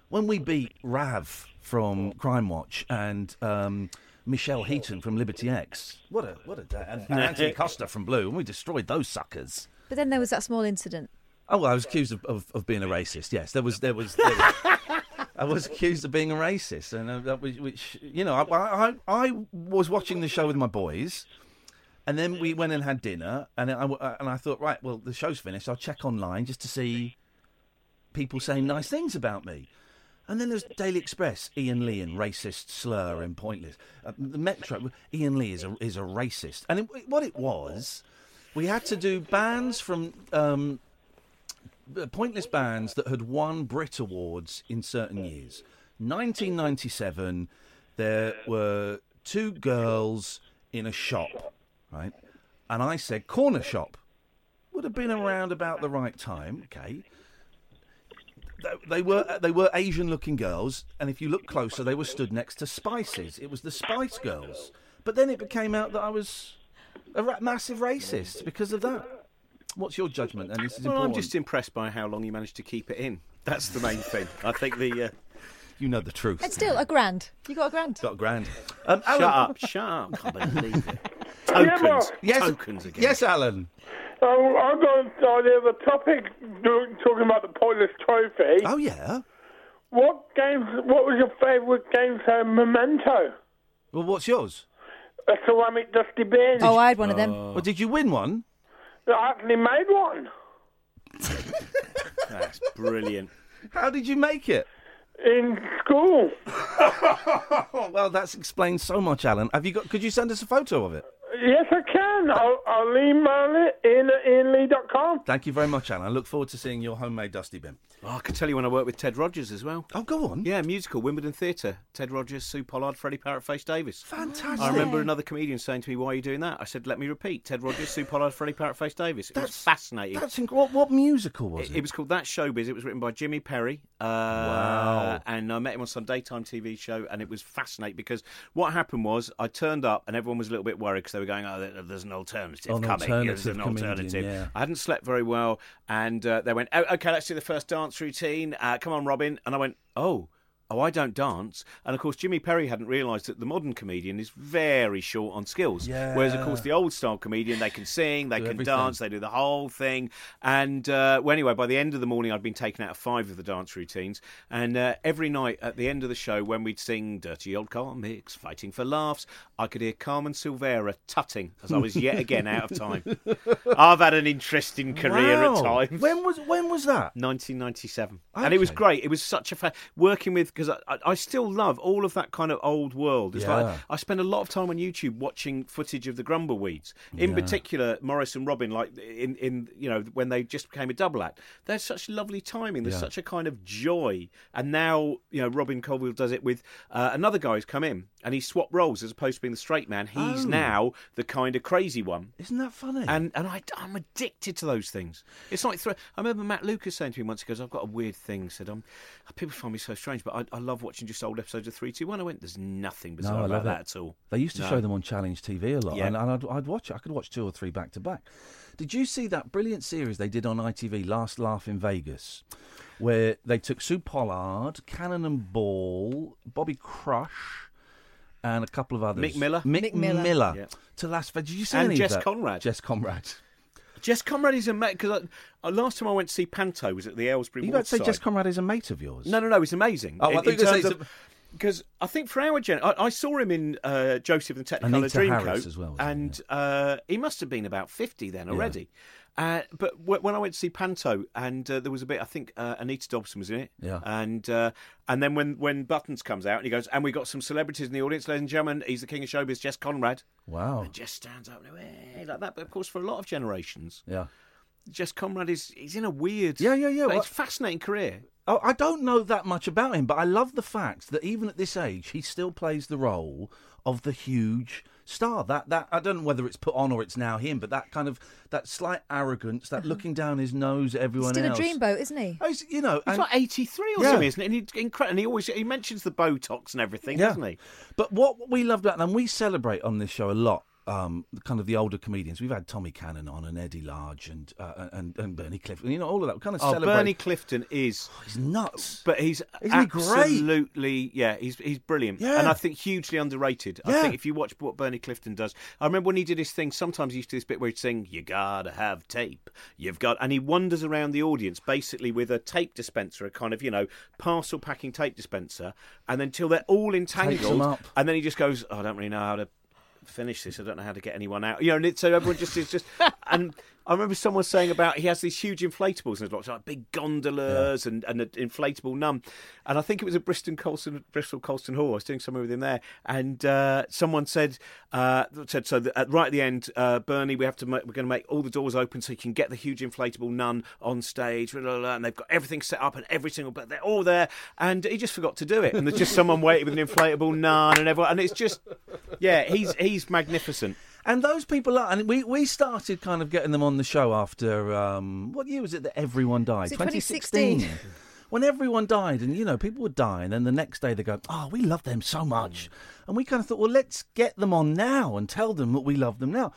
[SPEAKER 3] when we beat Rav from Crime Watch and um, Michelle Heaton from Liberty X, what a what a day! And, and Antony Costa from Blue, and we destroyed those suckers.
[SPEAKER 4] But then there was that small incident.
[SPEAKER 3] Oh, well, I was accused of, of, of being a racist. Yes, there was there was. There was I was accused of being a racist, and uh, that was, which you know, I, I I was watching the show with my boys, and then we went and had dinner, and I and I thought, right, well, the show's finished. I'll check online just to see people saying nice things about me. And then there's Daily Express, Iain Lee and racist slur and pointless. Uh, the Metro, Iain Lee is a is a racist, and it, what it was, we had to do bands from um, uh, pointless bands that had won Brit Awards in certain years. 1997, there were two girls in a shop, right? And I said corner shop. Would have been around about the right time, okay? They were they were Asian looking girls, and if you look closer, they were stood next to Spices. It was the Spice Girls. But then it became out that I was a ra- massive racist because of that. What's your judgment? And this is
[SPEAKER 5] Well, I'm just impressed by how long you managed to keep it in. That's the main thing. I think the. Uh...
[SPEAKER 3] You know the truth.
[SPEAKER 4] And still, a grand. You got a grand.
[SPEAKER 3] Got a grand. Um,
[SPEAKER 5] Shut up! Shut up! Can't believe it. Tokens.
[SPEAKER 8] well-
[SPEAKER 3] Yes,
[SPEAKER 5] Tokens again.
[SPEAKER 3] yes, Alan.
[SPEAKER 8] Oh, I've got an idea of a topic talking about the pointless trophy.
[SPEAKER 3] Oh yeah.
[SPEAKER 8] What games? What was your favourite game for Memento?
[SPEAKER 3] Well, what's yours?
[SPEAKER 8] A ceramic dusty bin.
[SPEAKER 4] Oh, I had one of them. Oh.
[SPEAKER 3] Well, did you win one?
[SPEAKER 8] I actually made one
[SPEAKER 5] That's brilliant.
[SPEAKER 3] How did you make it?
[SPEAKER 8] in school.
[SPEAKER 3] Oh, well, that's explained so much, Alan. Have you got? Could you send us a photo of it?
[SPEAKER 8] Yes, I can. I'll, I'll email it in at ianlee.com.
[SPEAKER 3] Thank you very much, Alan. I look forward to seeing your homemade dusty bin.
[SPEAKER 5] Oh, I can tell you when I worked with Ted Rogers as well.
[SPEAKER 3] Oh, go on.
[SPEAKER 5] Yeah, musical, Wimbledon Theatre. Ted Rogers, Sue Pollard, Freddie Parrot, Face Davis.
[SPEAKER 3] Fantastic.
[SPEAKER 5] I remember another comedian saying to me, "Why are you doing that?" I said, "Let me repeat: Ted Rogers, Sue Pollard, Freddie Parrot, Face Davis." It was fascinating.
[SPEAKER 3] That's inc- what, what musical was
[SPEAKER 5] It,
[SPEAKER 3] it?
[SPEAKER 5] it was called That Showbiz. It was written by Jimmy Perry. Uh,
[SPEAKER 3] Wow.
[SPEAKER 5] And I met him on some daytime TV show, and it was fascinating because what happened was I turned up, and everyone was a little bit worried because they were going, "Oh, there's an alternative
[SPEAKER 3] An
[SPEAKER 5] coming. There's
[SPEAKER 3] alternative
[SPEAKER 5] an
[SPEAKER 3] comedian,
[SPEAKER 5] alternative."
[SPEAKER 3] yeah.
[SPEAKER 5] I hadn't slept very well, and uh, they went, oh, "Okay, let's do the first dance routine. Uh, come on, Robin." And I went, "Oh." Oh, I don't dance. And of course, Jimmy Perry hadn't realised that the modern comedian is very short on skills. Yeah. Whereas, of course, the old style comedian, they can sing, they
[SPEAKER 3] Do
[SPEAKER 5] can
[SPEAKER 3] everything.
[SPEAKER 5] dance, they do the whole thing. And uh, well, anyway, by the end of the morning, I'd been taken out of five of the dance routines. And uh, every night at the end of the show, when we'd sing Dirty Old Comics, Fighting for Laughs, I could hear Carmen Silvera tutting as I was yet again out of time. I've had an interesting career at
[SPEAKER 3] Wow.
[SPEAKER 5] times.
[SPEAKER 3] When was when was that?
[SPEAKER 5] 1997, and it was great. It was such a fa- working with because I, I, still love all of that kind of old world. It's
[SPEAKER 3] Yeah.
[SPEAKER 5] like I spend a lot of time on YouTube watching footage of the Grumbleweeds, in
[SPEAKER 3] Yeah.
[SPEAKER 5] particular Morris and Robin. Like in in you know when they just became a double act, there's such lovely timing. There's
[SPEAKER 3] Yeah.
[SPEAKER 5] such a kind of joy, and now you know Robin Colvill does it with uh, another guy who's come in and he swapped roles as opposed to being the straight man. He's
[SPEAKER 3] Oh.
[SPEAKER 5] now the kind of crazy one.
[SPEAKER 3] Isn't that funny?
[SPEAKER 5] And and I, I'm addicted to those things. It's like I remember Matt Lucas saying to me once, he goes, "I've got a weird thing." Said, "Um, people find me so strange, but I, I love watching just old episodes of Three Two One." I went, "There's nothing bizarre
[SPEAKER 3] no, I
[SPEAKER 5] about
[SPEAKER 3] love
[SPEAKER 5] that at all."
[SPEAKER 3] They used to
[SPEAKER 5] No.
[SPEAKER 3] show them on Challenge TV a lot,
[SPEAKER 5] Yeah.
[SPEAKER 3] and, and I'd, I'd watch it. I could watch two or three back to back. Did you see that brilliant series they did on ITV, Last Laugh in Vegas, where they took Sue Pollard, Cannon and Ball, Bobby Crush, and a couple of others.
[SPEAKER 5] Mick Miller?
[SPEAKER 3] Mick,
[SPEAKER 4] Mick Miller.
[SPEAKER 3] Miller.
[SPEAKER 5] Yeah.
[SPEAKER 3] To Las Vegas. Did you see
[SPEAKER 5] And
[SPEAKER 3] any of
[SPEAKER 5] Jess
[SPEAKER 3] that?
[SPEAKER 5] Conrad.
[SPEAKER 3] Jess Conrad.
[SPEAKER 5] Jess Conrad is a mate because last time I went to see Panto was at the Aylesbury.
[SPEAKER 3] You about to say
[SPEAKER 5] Waterside.
[SPEAKER 3] Jess Conrad is a mate of yours?
[SPEAKER 5] No, no, no. It's amazing.
[SPEAKER 3] Oh, I
[SPEAKER 5] In-
[SPEAKER 3] thought you
[SPEAKER 5] in
[SPEAKER 3] were gonna
[SPEAKER 5] terms
[SPEAKER 3] say
[SPEAKER 5] of- Because I think for our gen, I, I saw him in uh, Joseph and the Technicolor
[SPEAKER 3] Anita
[SPEAKER 5] Dreamcoat
[SPEAKER 3] Harris as well,
[SPEAKER 5] and uh, he must have been about fifty then already. Uh, but w- when I went to see Panto, and uh, there was a bit, I think uh, Anita Dobson was in it,
[SPEAKER 3] Yeah.
[SPEAKER 5] and uh, and then when when Buttons comes out and he goes, and we got some celebrities in the audience, ladies and gentlemen, he's the king of showbiz, Jess Conrad,
[SPEAKER 3] Wow.
[SPEAKER 5] and Jess stands up and "Hey," like that. But of course, for a lot of generations,
[SPEAKER 3] Yeah.
[SPEAKER 5] Jess Conrad is he's in a weird,
[SPEAKER 3] Yeah, yeah, yeah. Well-
[SPEAKER 5] it's a fascinating career.
[SPEAKER 3] Oh, I don't know that much about him, but I love the fact that even at this age, he still plays the role of the huge star. That that I don't know whether it's put on or it's now him, but that kind of that slight arrogance, that uh-huh. looking down his nose at everyone he's
[SPEAKER 4] Still
[SPEAKER 3] else.
[SPEAKER 4] a dreamboat, isn't he?
[SPEAKER 3] Oh, he's- you know,
[SPEAKER 5] He's
[SPEAKER 3] and-
[SPEAKER 5] like 83 or
[SPEAKER 3] Yeah.
[SPEAKER 5] something, isn't it? And he, incre- and he always he mentions the Botox and everything, doesn't he?
[SPEAKER 3] But what we love about and we celebrate on this show a lot. Um, kind of the older comedians. We've had Tommy Cannon on and Eddie Large and uh, and and Bernie Clifton. You know all of that. We kind of
[SPEAKER 5] Oh,
[SPEAKER 3] celebrate.
[SPEAKER 5] Bernie Clifton is
[SPEAKER 3] he's nuts,
[SPEAKER 5] but he's
[SPEAKER 3] Isn't he great?
[SPEAKER 5] absolutely yeah. He's he's brilliant,
[SPEAKER 3] Yeah.
[SPEAKER 5] and I think hugely underrated. I think if you watch what Bernie Clifton does, I remember when he did his thing. Sometimes he used to do this bit where he'd sing, "You gotta have tape, you've got," and he wanders around the audience basically with a tape dispenser, a kind of you know parcel packing tape dispenser, and until they're all entangled, and then he just goes, oh, "I don't really know how to." Finish this. I don't know how to get anyone out. You know, and so everyone just is just. and I remember someone saying about he has these huge inflatables in his box, like big gondolas and, and an inflatable nun. And I think it was at Bristol Colston, Bristol Colston Hall. I was doing something with him there, and uh, someone said uh, said so that at, right at the end, uh, Bernie, we have to make, we're going to make all the doors open so you can get the huge inflatable nun on stage. blah, blah, blah, and they've got everything set up and every single, but they're all there, and he just forgot to do it. And there's just someone waiting with an inflatable nun and everyone, and it's just yeah, he's he's magnificent.
[SPEAKER 3] And those people are, and we, we started kind of getting them on the show after, um, what year was it that everyone died?
[SPEAKER 4] 2016?
[SPEAKER 3] when everyone died, and, you know, people would die, and then the next day they go, oh, we love them so much. And we kind of thought, well, let's get them on now and tell them that we love them now.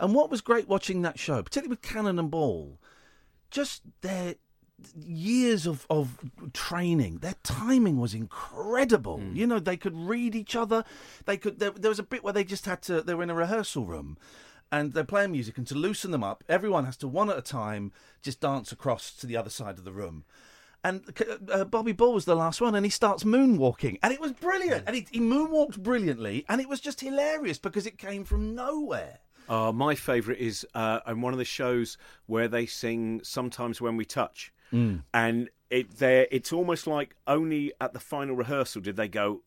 [SPEAKER 3] And what was great watching that show, particularly with Cannon and Ball, just their years of, of training their timing was incredible. You know they could read each other. They could there, there was a bit where they just had to they were in a rehearsal room and they're playing music and to loosen them up everyone has to one at a time just dance across to the other side of the room. And uh, Bobby Ball was the last one, and he starts moonwalking, and it was brilliant. And he, he moonwalked brilliantly, and it was just hilarious because it came from nowhere.
[SPEAKER 5] Uh, my favourite is uh, on one of the shows where they sing "Sometimes When We Touch,"
[SPEAKER 3] Mm.
[SPEAKER 5] and it it's almost like only at the final rehearsal did they go,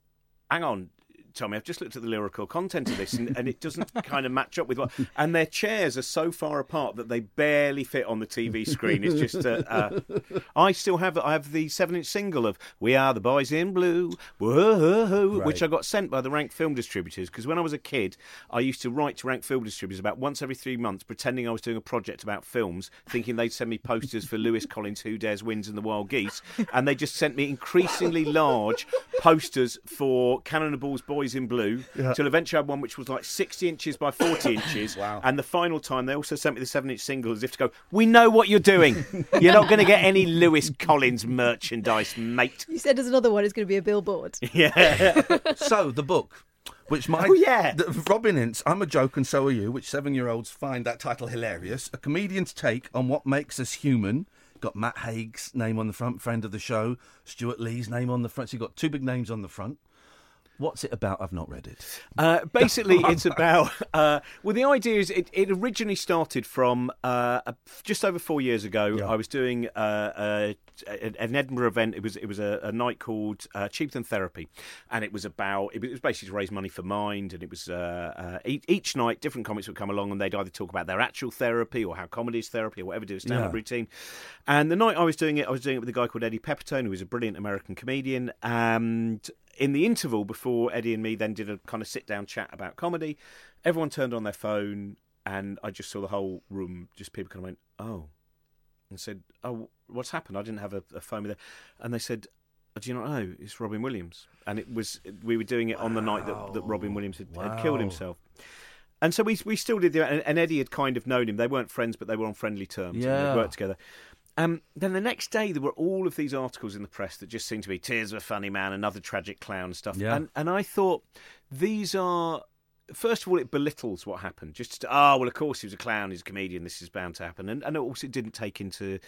[SPEAKER 5] "Hang on." Tommy, I've just looked at the lyrical content of this, and, and it doesn't kind of match up with what. And their chairs are so far apart that they barely fit on the TV screen. It's just. Uh, uh, I still have. I have the seven-inch single of "We Are the Boys in Blue," whoa, which I got sent by the Rank Film Distributors because when I was a kid, I used to write to Rank Film Distributors about once every three months, pretending I was doing a project about films, thinking they'd send me posters for Lewis Collins, Who Dares Wins, and the Wild Geese, and they just sent me increasingly large posters for Cannon and Boys Boys in Blue,
[SPEAKER 3] Yeah.
[SPEAKER 5] till eventually I had one which was like 60 inches by 40 inches.
[SPEAKER 3] Wow.
[SPEAKER 5] And the final time, they also sent me the 7 inch single as if to go, We know what you're doing. you're not going to get any Lewis Collins merchandise, mate.
[SPEAKER 4] You said there's another one. It's going to be a billboard.
[SPEAKER 5] Yeah.
[SPEAKER 3] so the book, which my
[SPEAKER 5] Oh, yeah.
[SPEAKER 3] the, Robin Ince, I'm a joke and so are you, which seven-year-olds find that title hilarious. A comedian's take on what makes us human. Got Matt Haig's name on the front, friend of the show. Stewart Lee's name on the front. So you've got two big names on the front. What's it about? I've not read it.
[SPEAKER 5] Uh, basically, it's about. Uh, well, the idea is it, it originally started from uh, just over four years ago. I was doing uh, a, an Edinburgh event. It was it was a, a night called uh, Cheap Than Therapy, and it was about it was basically to raise money for Mind. And it was uh, uh, each, each night different comics would come along and they'd either talk about their actual therapy or how comedy is therapy or whatever, do a stand up
[SPEAKER 3] Yeah.
[SPEAKER 5] routine. And the night I was doing it, I was doing it with a guy called Eddie Pepitone, who was a brilliant American comedian. And in the interval before Eddie and me then did a kind of sit down chat about comedy, everyone turned on their phone, and I just saw the whole room, just people kind of went, "Oh," and said, "Oh, what's happened?" I didn't have a, a phone with it, and they said. Do you not know? It's Robin Williams, and it was we were doing it on the night that, that Robin Williams had, had killed himself. And so we we still did the and, and Eddie had kind of known him. They weren't friends, but they were on friendly terms. and they worked together. Um, then the next day, there were all of these articles in the press that just seemed to be "Tears of a funny man," another tragic clown stuff.
[SPEAKER 3] Yeah.
[SPEAKER 5] And and I thought these are. First of all, it belittles what happened. Just ah, well, of course he was a clown, he's a comedian. This is bound to happen, and and also it didn't take into,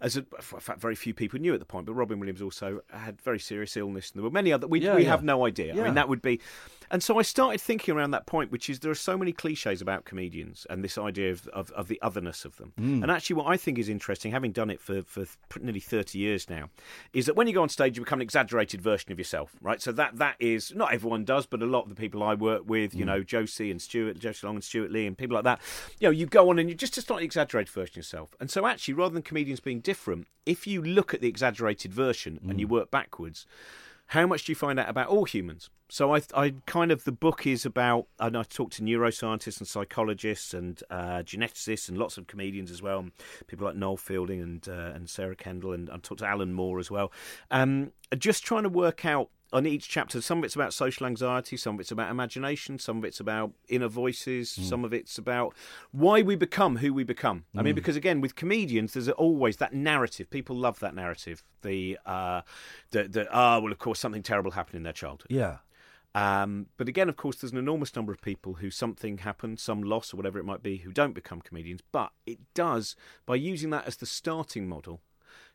[SPEAKER 5] as a, in fact, very few people knew at the point. But Robin Williams also had very serious illness, and there were many other. We
[SPEAKER 3] Yeah,
[SPEAKER 5] we
[SPEAKER 3] yeah.
[SPEAKER 5] have no idea. I mean, that would be, and so I started thinking around that point, which is there are so many cliches about comedians and this idea of of, of the otherness of them.
[SPEAKER 3] Mm.
[SPEAKER 5] And actually, what I think is interesting, having done it for for nearly thirty years now, is that when you go on stage, you become an exaggerated version of yourself, right? So that that is not everyone does, but a lot of the people I work with, you know, Josie and Stewart, Josie Long and Stewart Lee, and people like that, you know, you go on and you're just a slightly exaggerated version of yourself. And so actually, rather than comedians being different, if you look at the exaggerated version and you work backwards how much do you find out about all humans? So I, I kind of the book is about, and I talk to neuroscientists and psychologists and uh, geneticists and lots of comedians as well, people like Noel Fielding and uh, and Sarah Kendall, and I talk to Alan Moore as well. Um, just trying to work out on each chapter. Some of it's about social anxiety, some of it's about imagination, some of it's about inner voices, some of it's about why we become who we become. I mean,
[SPEAKER 3] Mm.
[SPEAKER 5] because again, with comedians, there's always that narrative. People love that narrative. The uh, the the ah, well, of course, something terrible happened in their childhood.
[SPEAKER 3] Yeah.
[SPEAKER 5] Um, but again, of course, there's an enormous number of people who something happened, some loss or whatever it might be, who don't become comedians. But it does, by using that as the starting model,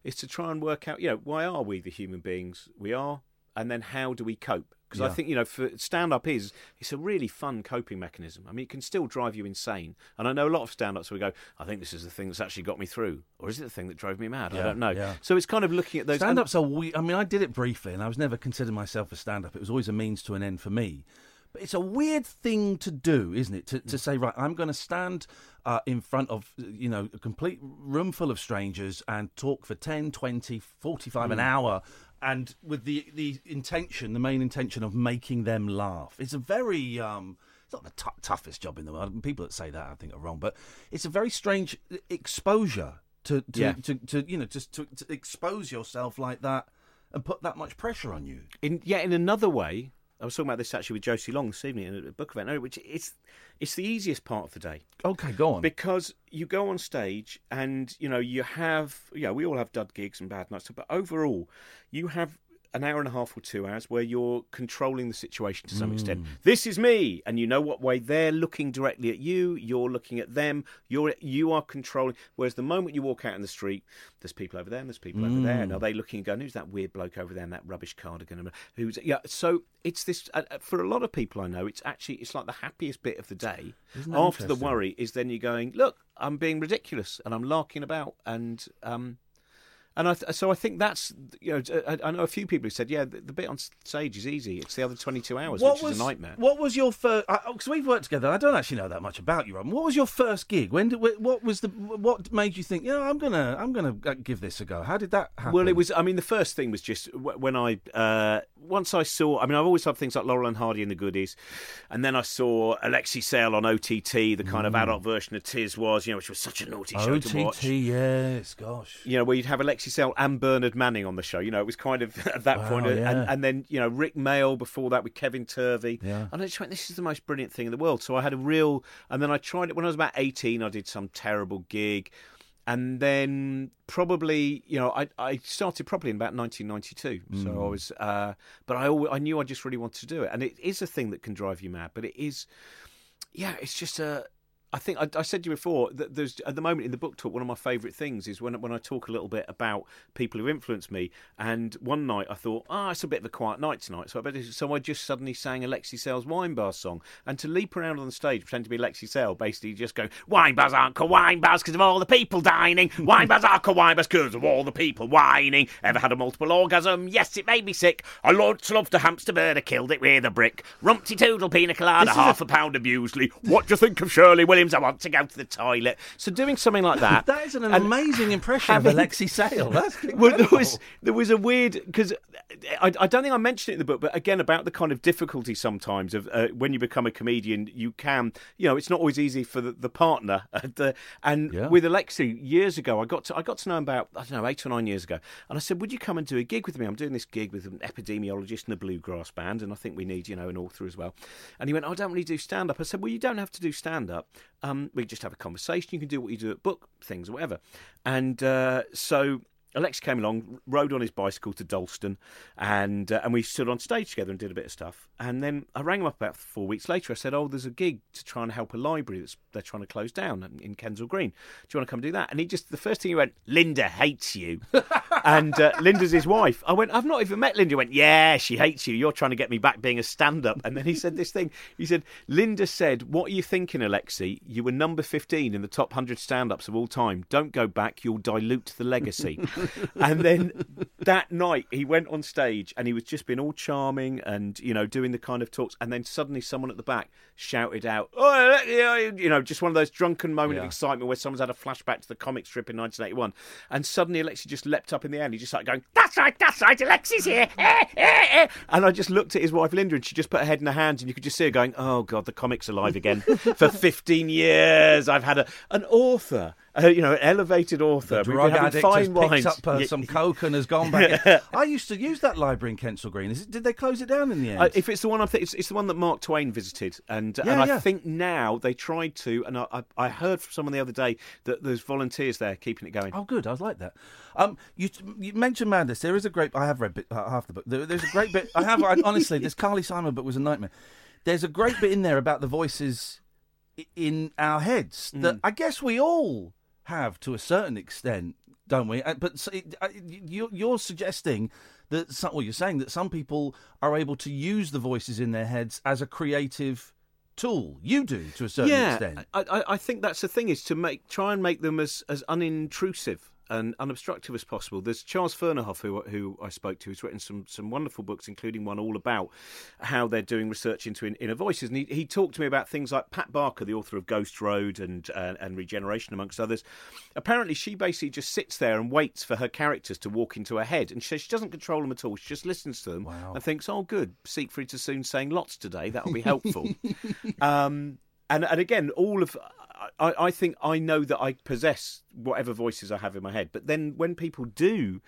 [SPEAKER 5] is to try and work out, you know, why are we the human beings we are? And then how do we cope? Because I think, you know, for stand up is, it's a really fun coping mechanism. I mean, it can still drive you insane. And I know a lot of stand ups who go, I think this is the thing that's actually got me through. Or is it the thing that drove me mad? I don't know.
[SPEAKER 3] yeah.
[SPEAKER 5] So it's kind of looking at those.
[SPEAKER 3] Stand ups are we I mean, I did it briefly and I was never considered myself a stand up. It was always a means to an end for me. But it's a weird thing to do, isn't it? To, to say, right, I'm going to stand uh, in front of, you know, a complete room full of strangers and talk for 10, 20, 45 an Mm.
[SPEAKER 5] Hmm.
[SPEAKER 3] hour and with the, the intention, the main intention of making them laugh. It's a very. Um, it's not the tou- toughest job in the world. People that say that I think are wrong, but it's a very strange exposure to to,
[SPEAKER 5] Yeah.
[SPEAKER 3] to, to you know just to, to expose yourself like that and put that much pressure on you.
[SPEAKER 5] In yeah, in another way, I was talking about this actually with Josie Long this evening in a book event, which it's it's the easiest part of the day.
[SPEAKER 3] Okay, go on.
[SPEAKER 5] Because you go on stage and you know you have yeah we all have dud gigs and bad nights, but overall you have an hour and a half or two hours where you're controlling the situation to some extent. This is me, and you know what way they're looking directly at you. You're looking at them. You're you are controlling. Whereas the moment you walk out in the street, there's people over there and there's people over there, and
[SPEAKER 3] Mm.
[SPEAKER 5] are they looking and going, "Who's that weird bloke over there in that rubbish cardigan?" And Who's yeah? So it's this uh, uh, for a lot of people I know. It's actually it's like the happiest bit of the day. After the worry is then you're going, look, I'm being ridiculous and I'm larking about and um. And I th- so I think that's you know I, I know a few people who said yeah the, the bit on stage is easy it's the other 22 hours which
[SPEAKER 3] was
[SPEAKER 5] is a nightmare
[SPEAKER 3] What was your first? Because we've worked together. I don't actually know that much about you, Robin. What was your first gig? When did? What was the? What made you think? Yeah, I'm gonna, I'm gonna uh, give this a go. How did that happen?
[SPEAKER 5] Well, it was. I mean, the first thing was just when I uh, once I saw. I mean, I've always loved things like Laurel and Hardy and the Goodies, and then I saw Alexei Sayle on OTT, the kind of
[SPEAKER 3] Mm.
[SPEAKER 5] adult version of Tiswas, you know, which was such a naughty show to watch.
[SPEAKER 3] OTT, yes, gosh.
[SPEAKER 5] You know, where you'd have Alexei Alexei Sayle and Bernard Manning on the show. You know, it was kind of at that
[SPEAKER 3] Wow,
[SPEAKER 5] point, and,
[SPEAKER 3] yeah.
[SPEAKER 5] and then you know Rik Mayall before that with Kevin Turvey.
[SPEAKER 3] Yeah.
[SPEAKER 5] And I just went, this is the most brilliant thing in the world. So I had a real, and then I tried it when I was about eighteen. I did some terrible gig. And then probably, you know, I, I started probably in about 1992. So I
[SPEAKER 3] Mm.
[SPEAKER 5] was, uh, but I always, I knew I just really wanted to do it. And it is a thing that can drive you mad, but it is, yeah, it's just a. I think I, I said to you before that there's at the moment in the book talk one of my favourite things is when when I talk a little bit about people who influenced me. And one night I thought, ah, it's a bit of a quiet night tonight, so I better. So I just suddenly sang Alexei Sayle's wine bar song, and to leap around on the stage pretend to be Lexi Sayle, basically just go wine bars aren't wine bars because of all the people dining. Wine bars aren't called wine bars because of all the people whining. Ever had a multiple orgasm? Yes, it made me sick. I lots loved a hamster bird. I killed it with a brick. Rumpty toodle pina colada,
[SPEAKER 3] This is a-
[SPEAKER 5] half a pound of muesli. What do you think of Shirley Williams? I want to go to the toilet. So doing something like that.
[SPEAKER 3] That is an
[SPEAKER 5] and
[SPEAKER 3] amazing impression of Alexei Sayle. That's
[SPEAKER 5] well, there was there was a weird because I, I don't think I mentioned it in the book, but again about the kind of difficulty sometimes of uh, when you become a comedian, you can you know it's not always easy for the, the partner. And, the, and
[SPEAKER 3] Yeah.
[SPEAKER 5] with Alexei years ago, I got to I got to know him about I don't know eight or nine years ago, and I said, "Would you come and do a gig with me? I'm doing this gig with an epidemiologist and a bluegrass band, and I think we need you know an author as well." And he went, "I don't really do stand up." I said, "Well, you don't have to do stand up. Um, we just have a conversation. You can do what you do at book things or whatever." And uh, so. Alex came along, rode on his bicycle to Dalston, and uh, and we stood on stage together and did a bit of stuff. And then I rang him up about four weeks later. I said, "Oh, there's a gig to try and help a library that's they're trying to close down in- Kensal Green. Do you want to come do that?" And he just the first thing he went, "Linda hates you," and uh, Linda's his wife. I went, "I've not even met Linda." He went, "Yeah, she hates you. You're trying to get me back being a stand-up." And then he said this thing. He said, "Linda said, what are you thinking, Alexei? You were number 15 in the top 100 stand-ups of all time. Don't go back. You'll dilute the legacy." and then that night he went on stage and he was just being all charming and you know doing the kind of talks. And then suddenly someone at the back shouted out oh you know just one of those drunken moment of excitement where someone's had a flashback to the comic strip in 1981 and suddenly Alexei just leapt up in the air and he just started going that's right that's right Alexei's here Eh, eh, eh." and I just looked at his wife Linda and she just put her head in her hands and you could just see her going oh god the comic's alive again. For 15 years I've had a an author uh, you know an elevated author
[SPEAKER 3] The drug addict
[SPEAKER 5] fine
[SPEAKER 3] has picked up uh,
[SPEAKER 5] Yeah.
[SPEAKER 3] some coke and has gone back. in. I used to use that library in Kensal Green. Is it, did they close it down in the end?
[SPEAKER 5] Uh, if it's the one I think it's, it's the one that Mark Twain visited, and
[SPEAKER 3] Yeah,
[SPEAKER 5] and I think now they tried to, and I, I, I heard from someone the other day that there's volunteers there keeping it going.
[SPEAKER 3] Oh, good. I like that. Um, you, you mentioned Madness. There is a great. I have read bit, uh, half the book. There, there's a great bit. I have. I, honestly, this Carly Simon book was a nightmare. There's a great bit in there about the voices in our heads that I guess we all have to a certain extent, don't we? Uh, But uh, you- you're suggesting that some, well, you're saying that some people are able to use the voices in their heads as a creative tool. You do to a certain
[SPEAKER 5] yeah,
[SPEAKER 3] extent.
[SPEAKER 5] I, I, I think that's the thing is to make try and make them as as unintrusive and unobstructive as possible. There's Charles Fernyhough, who who I spoke to, who's written some some wonderful books, including one all about how they're doing research into in, inner voices. And he, he talked to me about things like Pat Barker, the author of Ghost Road and uh, and Regeneration, amongst others. Apparently, she basically just sits there and waits for her characters to walk into her head, and she, she doesn't control them at all. She just listens to them and thinks, "Oh, good, Siegfried Sassoon saying lots today. That'll be helpful." um, and and again, all of I, I think I know that I possess whatever voices I have in my head. But then when people do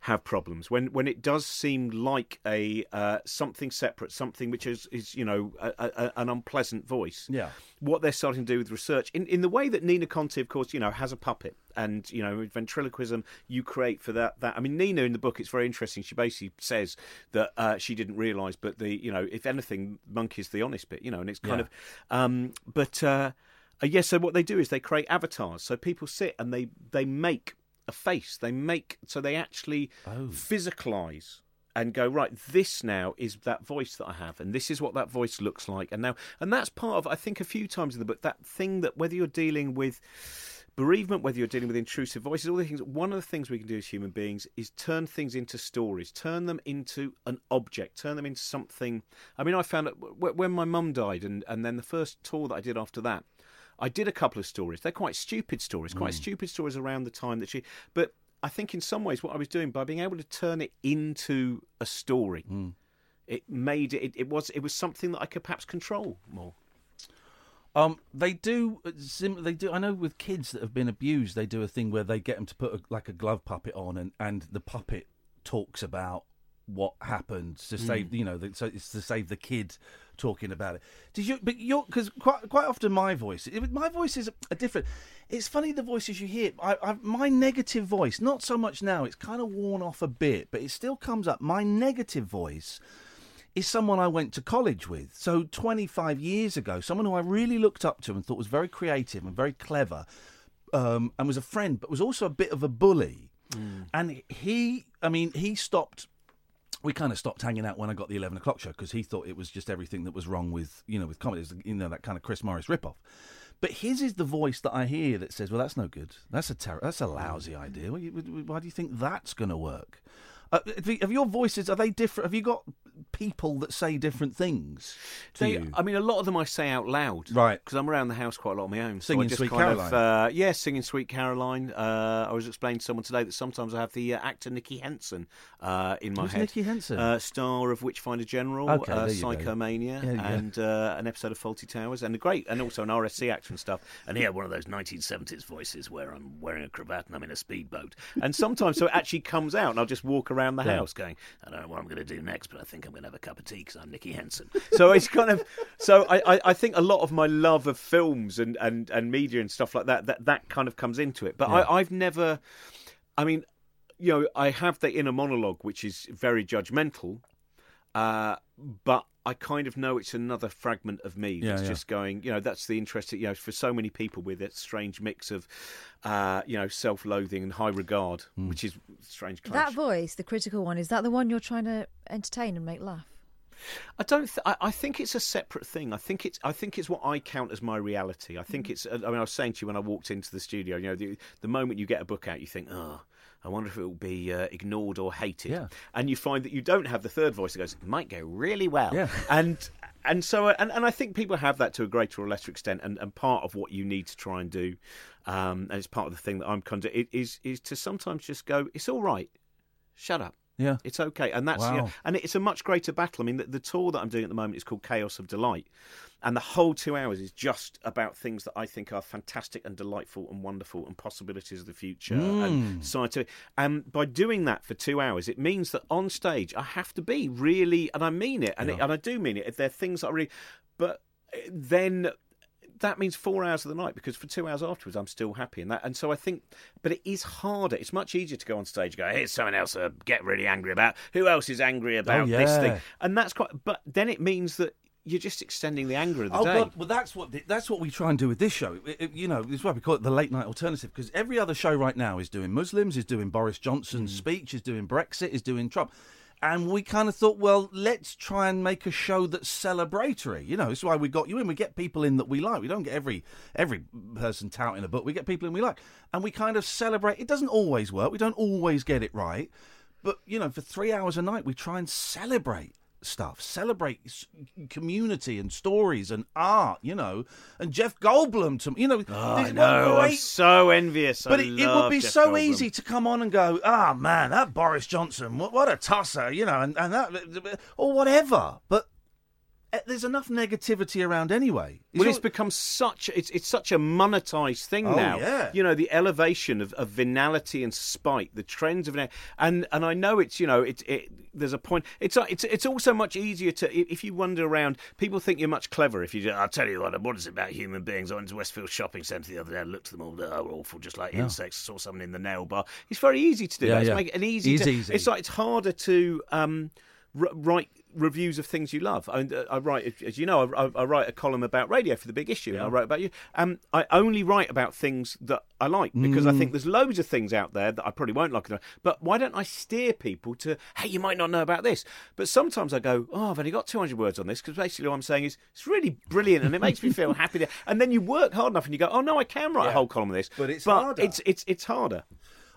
[SPEAKER 5] have problems, when when it does seem like a uh, something separate, something which is is you know a, a, an unpleasant voice,
[SPEAKER 3] Yeah.
[SPEAKER 5] what they're starting to do with research in, in the way that Nina Conti, of course, you know, has a puppet and you know ventriloquism you create for that. That I mean, Nina in the book, it's very interesting. She basically says that uh, she didn't realise, but the you know, if anything, monkey's the honest bit, you know, and it's kind
[SPEAKER 3] Yeah.
[SPEAKER 5] of, um, but. Uh, uh, yes, so what they do is they create avatars. So people sit and they they make a face. They make so they actually physicalize and go right. This now is that voice that I have, and this is what that voice looks like. And now, and that's part of I think a few times in the book that thing that whether you're dealing with bereavement, whether you're dealing with intrusive voices, all the things. One of the things we can do as human beings is turn things into stories, turn them into an object, turn them into something. I mean, I found that when my mum died, and and then the first tour that I did after that. I did a couple of stories. They're quite stupid stories, quite stupid stories around the time that she. But I think in some ways, what I was doing by being able to turn it into a story, it made it, it. was it was something that I could perhaps control more.
[SPEAKER 3] Um, they do. uh, they do. I know with kids that have been abused, they do a thing where they get them to put a, like a glove puppet on, and and the puppet talks about what happened to save. You know, the, so it's to save the kid talking about it. Did you? But you're because quite quite often my voice, it, my voice is a different. It's funny the voices you hear. I, I, my negative voice, not so much now. It's kind of worn off a bit, but it still comes up. My negative voice is someone I went to college with. So 25 years ago, someone who I really looked up to and thought was very creative and very clever, um, and was a friend, but was also a bit of a bully. And he, I mean, he stopped. We kind of stopped hanging out when I got the 11 o'clock show because he thought it was just everything that was wrong with, you know, with comedy. You know, that kind of Chris Morris ripoff. But his is the voice that I hear that says, "Well, that's no good. That's a ter- that's a lousy idea. Why, why do you think that's going to work?" Uh, have your voices are they different? Have you got people that say different things to
[SPEAKER 5] They-
[SPEAKER 3] you?
[SPEAKER 5] I mean, a lot of them I say out loud,
[SPEAKER 3] Right.
[SPEAKER 5] Because I'm around the house quite a lot on my own. so
[SPEAKER 3] Singing
[SPEAKER 5] just
[SPEAKER 3] Sweet Caroline.
[SPEAKER 5] Of, uh, yeah, singing "Sweet Caroline." Uh, I was explaining to someone today that sometimes I have the uh, actor Nicky Henson uh, in my
[SPEAKER 3] Who's
[SPEAKER 5] head.
[SPEAKER 3] Nicky Henson?
[SPEAKER 5] Uh, star of Witchfinder General,
[SPEAKER 3] Okay,
[SPEAKER 5] uh. Psychomania,
[SPEAKER 3] Yeah,
[SPEAKER 5] and uh, an episode of Fawlty Towers, and a great, and also an RSC actor and stuff. And he had one of those 1970s voices where I'm wearing a cravat and I'm in a speedboat. And sometimes, so it actually comes out, and I'll just walk around the
[SPEAKER 3] Yeah.
[SPEAKER 5] house going, I don't know what I'm going to do next, but I think I'm going to have a cup of tea because I'm Nicky Henson. So it's kind of, so I, I, I think a lot of my love of films and, and, and media and stuff like that, that, that kind of comes into it. But
[SPEAKER 3] Yeah.
[SPEAKER 5] I, I've never, I mean, you know, I have the inner monologue, which is very judgmental, uh, but I kind of know it's another fragment of me that's
[SPEAKER 3] yeah.
[SPEAKER 5] just going, you know, that's the interest, you know, for so many people with that strange mix of, uh, you know, self loathing and high regard,
[SPEAKER 3] Hmm.
[SPEAKER 5] which is strange clash.
[SPEAKER 4] That voice, the critical one, is that the one you're trying to entertain and make laugh?
[SPEAKER 5] I don't. Th- I, I think it's a separate thing. I think it's. I think it's what I count as my reality. I
[SPEAKER 3] Mm.
[SPEAKER 5] think it's. I mean, I was saying to you when I walked into the studio. You know, the, the moment you get a book out, you think, oh. I wonder if it will be uh, ignored or hated.
[SPEAKER 3] Yeah.
[SPEAKER 5] And you find that you don't have the third voice that goes, it might go really well.
[SPEAKER 3] Yeah.
[SPEAKER 5] And and so uh, and, and I think people have that to a greater or lesser extent. And, and part of what you need to try and do, um, and it's part of the thing that I'm kind of, is is to sometimes just go, it's all right, shut up.
[SPEAKER 3] Yeah.
[SPEAKER 5] It's okay, and that's you know, and it's a much greater battle. I mean, the, the tour that I'm doing at the moment is called Chaos of Delight, and the whole two hours is just about things that I think are fantastic and delightful and wonderful and possibilities of the future
[SPEAKER 3] Mm.
[SPEAKER 5] and scientific. And by doing that for two hours, it means that on stage I have to be really, and I mean it, and, it, and I do mean it. If there are things that I really, but then that means four hours of the night because for two hours afterwards I'm still happy and that and so I think but it is harder it's much easier to go on stage and go here's someone else to get really angry about who else is angry oh, about this
[SPEAKER 3] yeah.
[SPEAKER 5] thing and that's quite but then it means that you're just extending the anger of the
[SPEAKER 3] Oh
[SPEAKER 5] day
[SPEAKER 3] God! Well, that's what that's what we try and do with this show. It- it- you know, this is why we call it the late night alternative because every other show right now is doing Muslims, is doing Boris Johnson's mm. speech, is doing Brexit, is doing Trump, and we kind of thought, well, let's try and make a show that's celebratory. You know, that's why we got you in. We get people in that we like. We don't get every every person touting a book. We get people in we like, and we kind of celebrate. It doesn't always work. We don't always get it right, but you know, for three hours a night, we try and celebrate stuff, celebrate community and stories and art, you know, and Jeff Goldblum, to you know,
[SPEAKER 5] Oh,
[SPEAKER 3] there's
[SPEAKER 5] I
[SPEAKER 3] one
[SPEAKER 5] know I'm so envious
[SPEAKER 3] but it, it would be
[SPEAKER 5] Jeff
[SPEAKER 3] so
[SPEAKER 5] Goldblum.
[SPEAKER 3] easy to come on and go, ah, man, that Boris Johnson, what, what a tosser, you know, and, and that, or whatever. But there's enough negativity around anyway.
[SPEAKER 5] Well,
[SPEAKER 3] It's
[SPEAKER 5] it's become such it's it's such a monetized thing
[SPEAKER 3] Oh,
[SPEAKER 5] now.
[SPEAKER 3] yeah.
[SPEAKER 5] You know, the elevation of, of venality and spite, the trends of and and I know it's you know it, it there's a point. It's it's it's also much easier to if you wander around. People think you're much clever if you. Just, I'll tell you what. What is it about human beings? I went to Westfield Shopping Centre the other day. I looked at them all. They were awful, just like
[SPEAKER 3] Yeah.
[SPEAKER 5] insects. Saw someone in the nail bar. It's very easy to do
[SPEAKER 3] Yeah,
[SPEAKER 5] that. It's
[SPEAKER 3] yeah.
[SPEAKER 5] make it an easy.
[SPEAKER 3] It's
[SPEAKER 5] to-
[SPEAKER 3] easy.
[SPEAKER 5] It's like it's harder to. Um, r- write reviews of things you love. I, I write, as you know, I, I write a column about radio for the Big Issue. and I write about you. Um, I only write about things that I like because I
[SPEAKER 3] Mm.
[SPEAKER 5] think there's loads of things out there that I probably won't like. But why don't I steer people to, hey, you might not know about this. But sometimes I go, oh, I've only got 200 words on this because basically what I'm saying is it's really brilliant and it makes me feel happy. To, and then you work hard enough and you go, oh no, I can write a whole column of this.
[SPEAKER 3] But it's harder.
[SPEAKER 5] It's it's it's harder.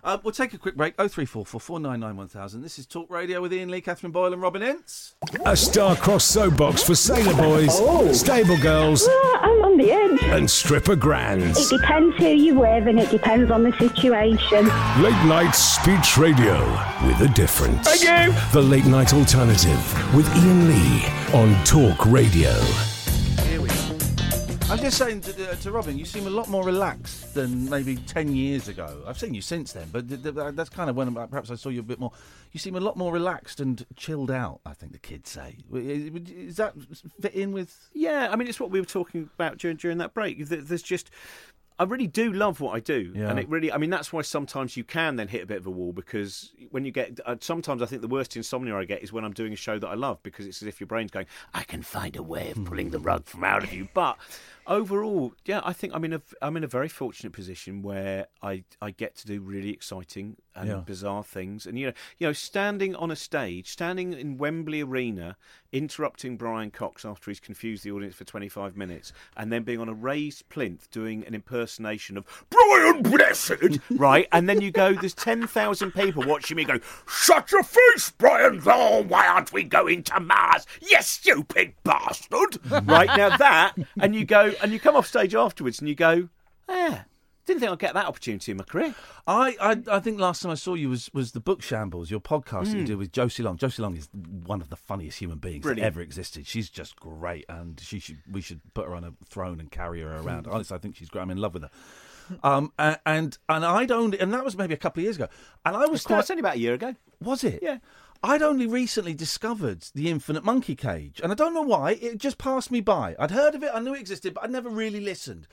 [SPEAKER 3] Uh, we'll take a quick break. Oh three four four four nine nine one thousand. This is Talk Radio with Iain Lee, Catherine Boyle, and Robin Ince.
[SPEAKER 2] A star-crossed soapbox for sailor boys,
[SPEAKER 9] Oh.
[SPEAKER 2] stable girls,
[SPEAKER 9] I'm on the edge.
[SPEAKER 2] and stripper grands.
[SPEAKER 9] It depends who you're with and it depends on the situation.
[SPEAKER 2] Late night speech radio with a difference.
[SPEAKER 9] Thank you.
[SPEAKER 2] The late night alternative with Iain Lee on Talk Radio.
[SPEAKER 3] Here we go. I'm just saying to, uh, to Robin, you seem a lot more relaxed than maybe 10 years ago. I've seen you since then, but th- th- that's kind of when perhaps I saw you a bit more. You seem a lot more relaxed and chilled out, I think the kids say. Is is that fit in with.
[SPEAKER 5] Yeah, I mean, it's what we were talking about during during that break. There's just. I really do love what I do,
[SPEAKER 3] Yeah.
[SPEAKER 5] and it really. I mean, that's why sometimes you can then hit a bit of a wall because when you get. Uh, sometimes I think the worst insomnia I get is when I'm doing a show that I love because it's as if your brain's going, "I can find a way of pulling the rug from out of you." But overall, yeah, I think I'm in a I'm in a very fortunate position where I I get to do really exciting and
[SPEAKER 3] Yeah.
[SPEAKER 5] bizarre things, and you know, you know, standing on a stage, standing in Wembley Arena, interrupting Brian Cox after he's confused the audience for 25 minutes, and then being on a raised plinth doing an impersonation of Brian Blessed, right? And then you go, there's 10,000 people watching me go, shut your face, Brian. Oh, why aren't we going to Mars? You stupid bastard, right? Now that, and you go, and you come off stage afterwards, and you go, yeah. Didn't think I'd get that opportunity in my career.
[SPEAKER 3] I, I I think last time I saw you was, was the Book Shambles, your podcast that you
[SPEAKER 5] Mm.
[SPEAKER 3] do with Josie Long. Josie Long is one of the funniest human beings
[SPEAKER 5] Brilliant.
[SPEAKER 3] that ever existed. She's just great, and she should we should put her on a throne and carry her around. Honestly, I think she's great. I'm in love with her. Um, and and I'd only and that was maybe a couple of years ago, and I was
[SPEAKER 5] Quite, only about a year ago.
[SPEAKER 3] Was it?
[SPEAKER 5] Yeah.
[SPEAKER 3] I'd only recently discovered the Infinite Monkey Cage, and I don't know why. It just passed me by. I'd heard of it, I knew it existed, but I'd never really listened.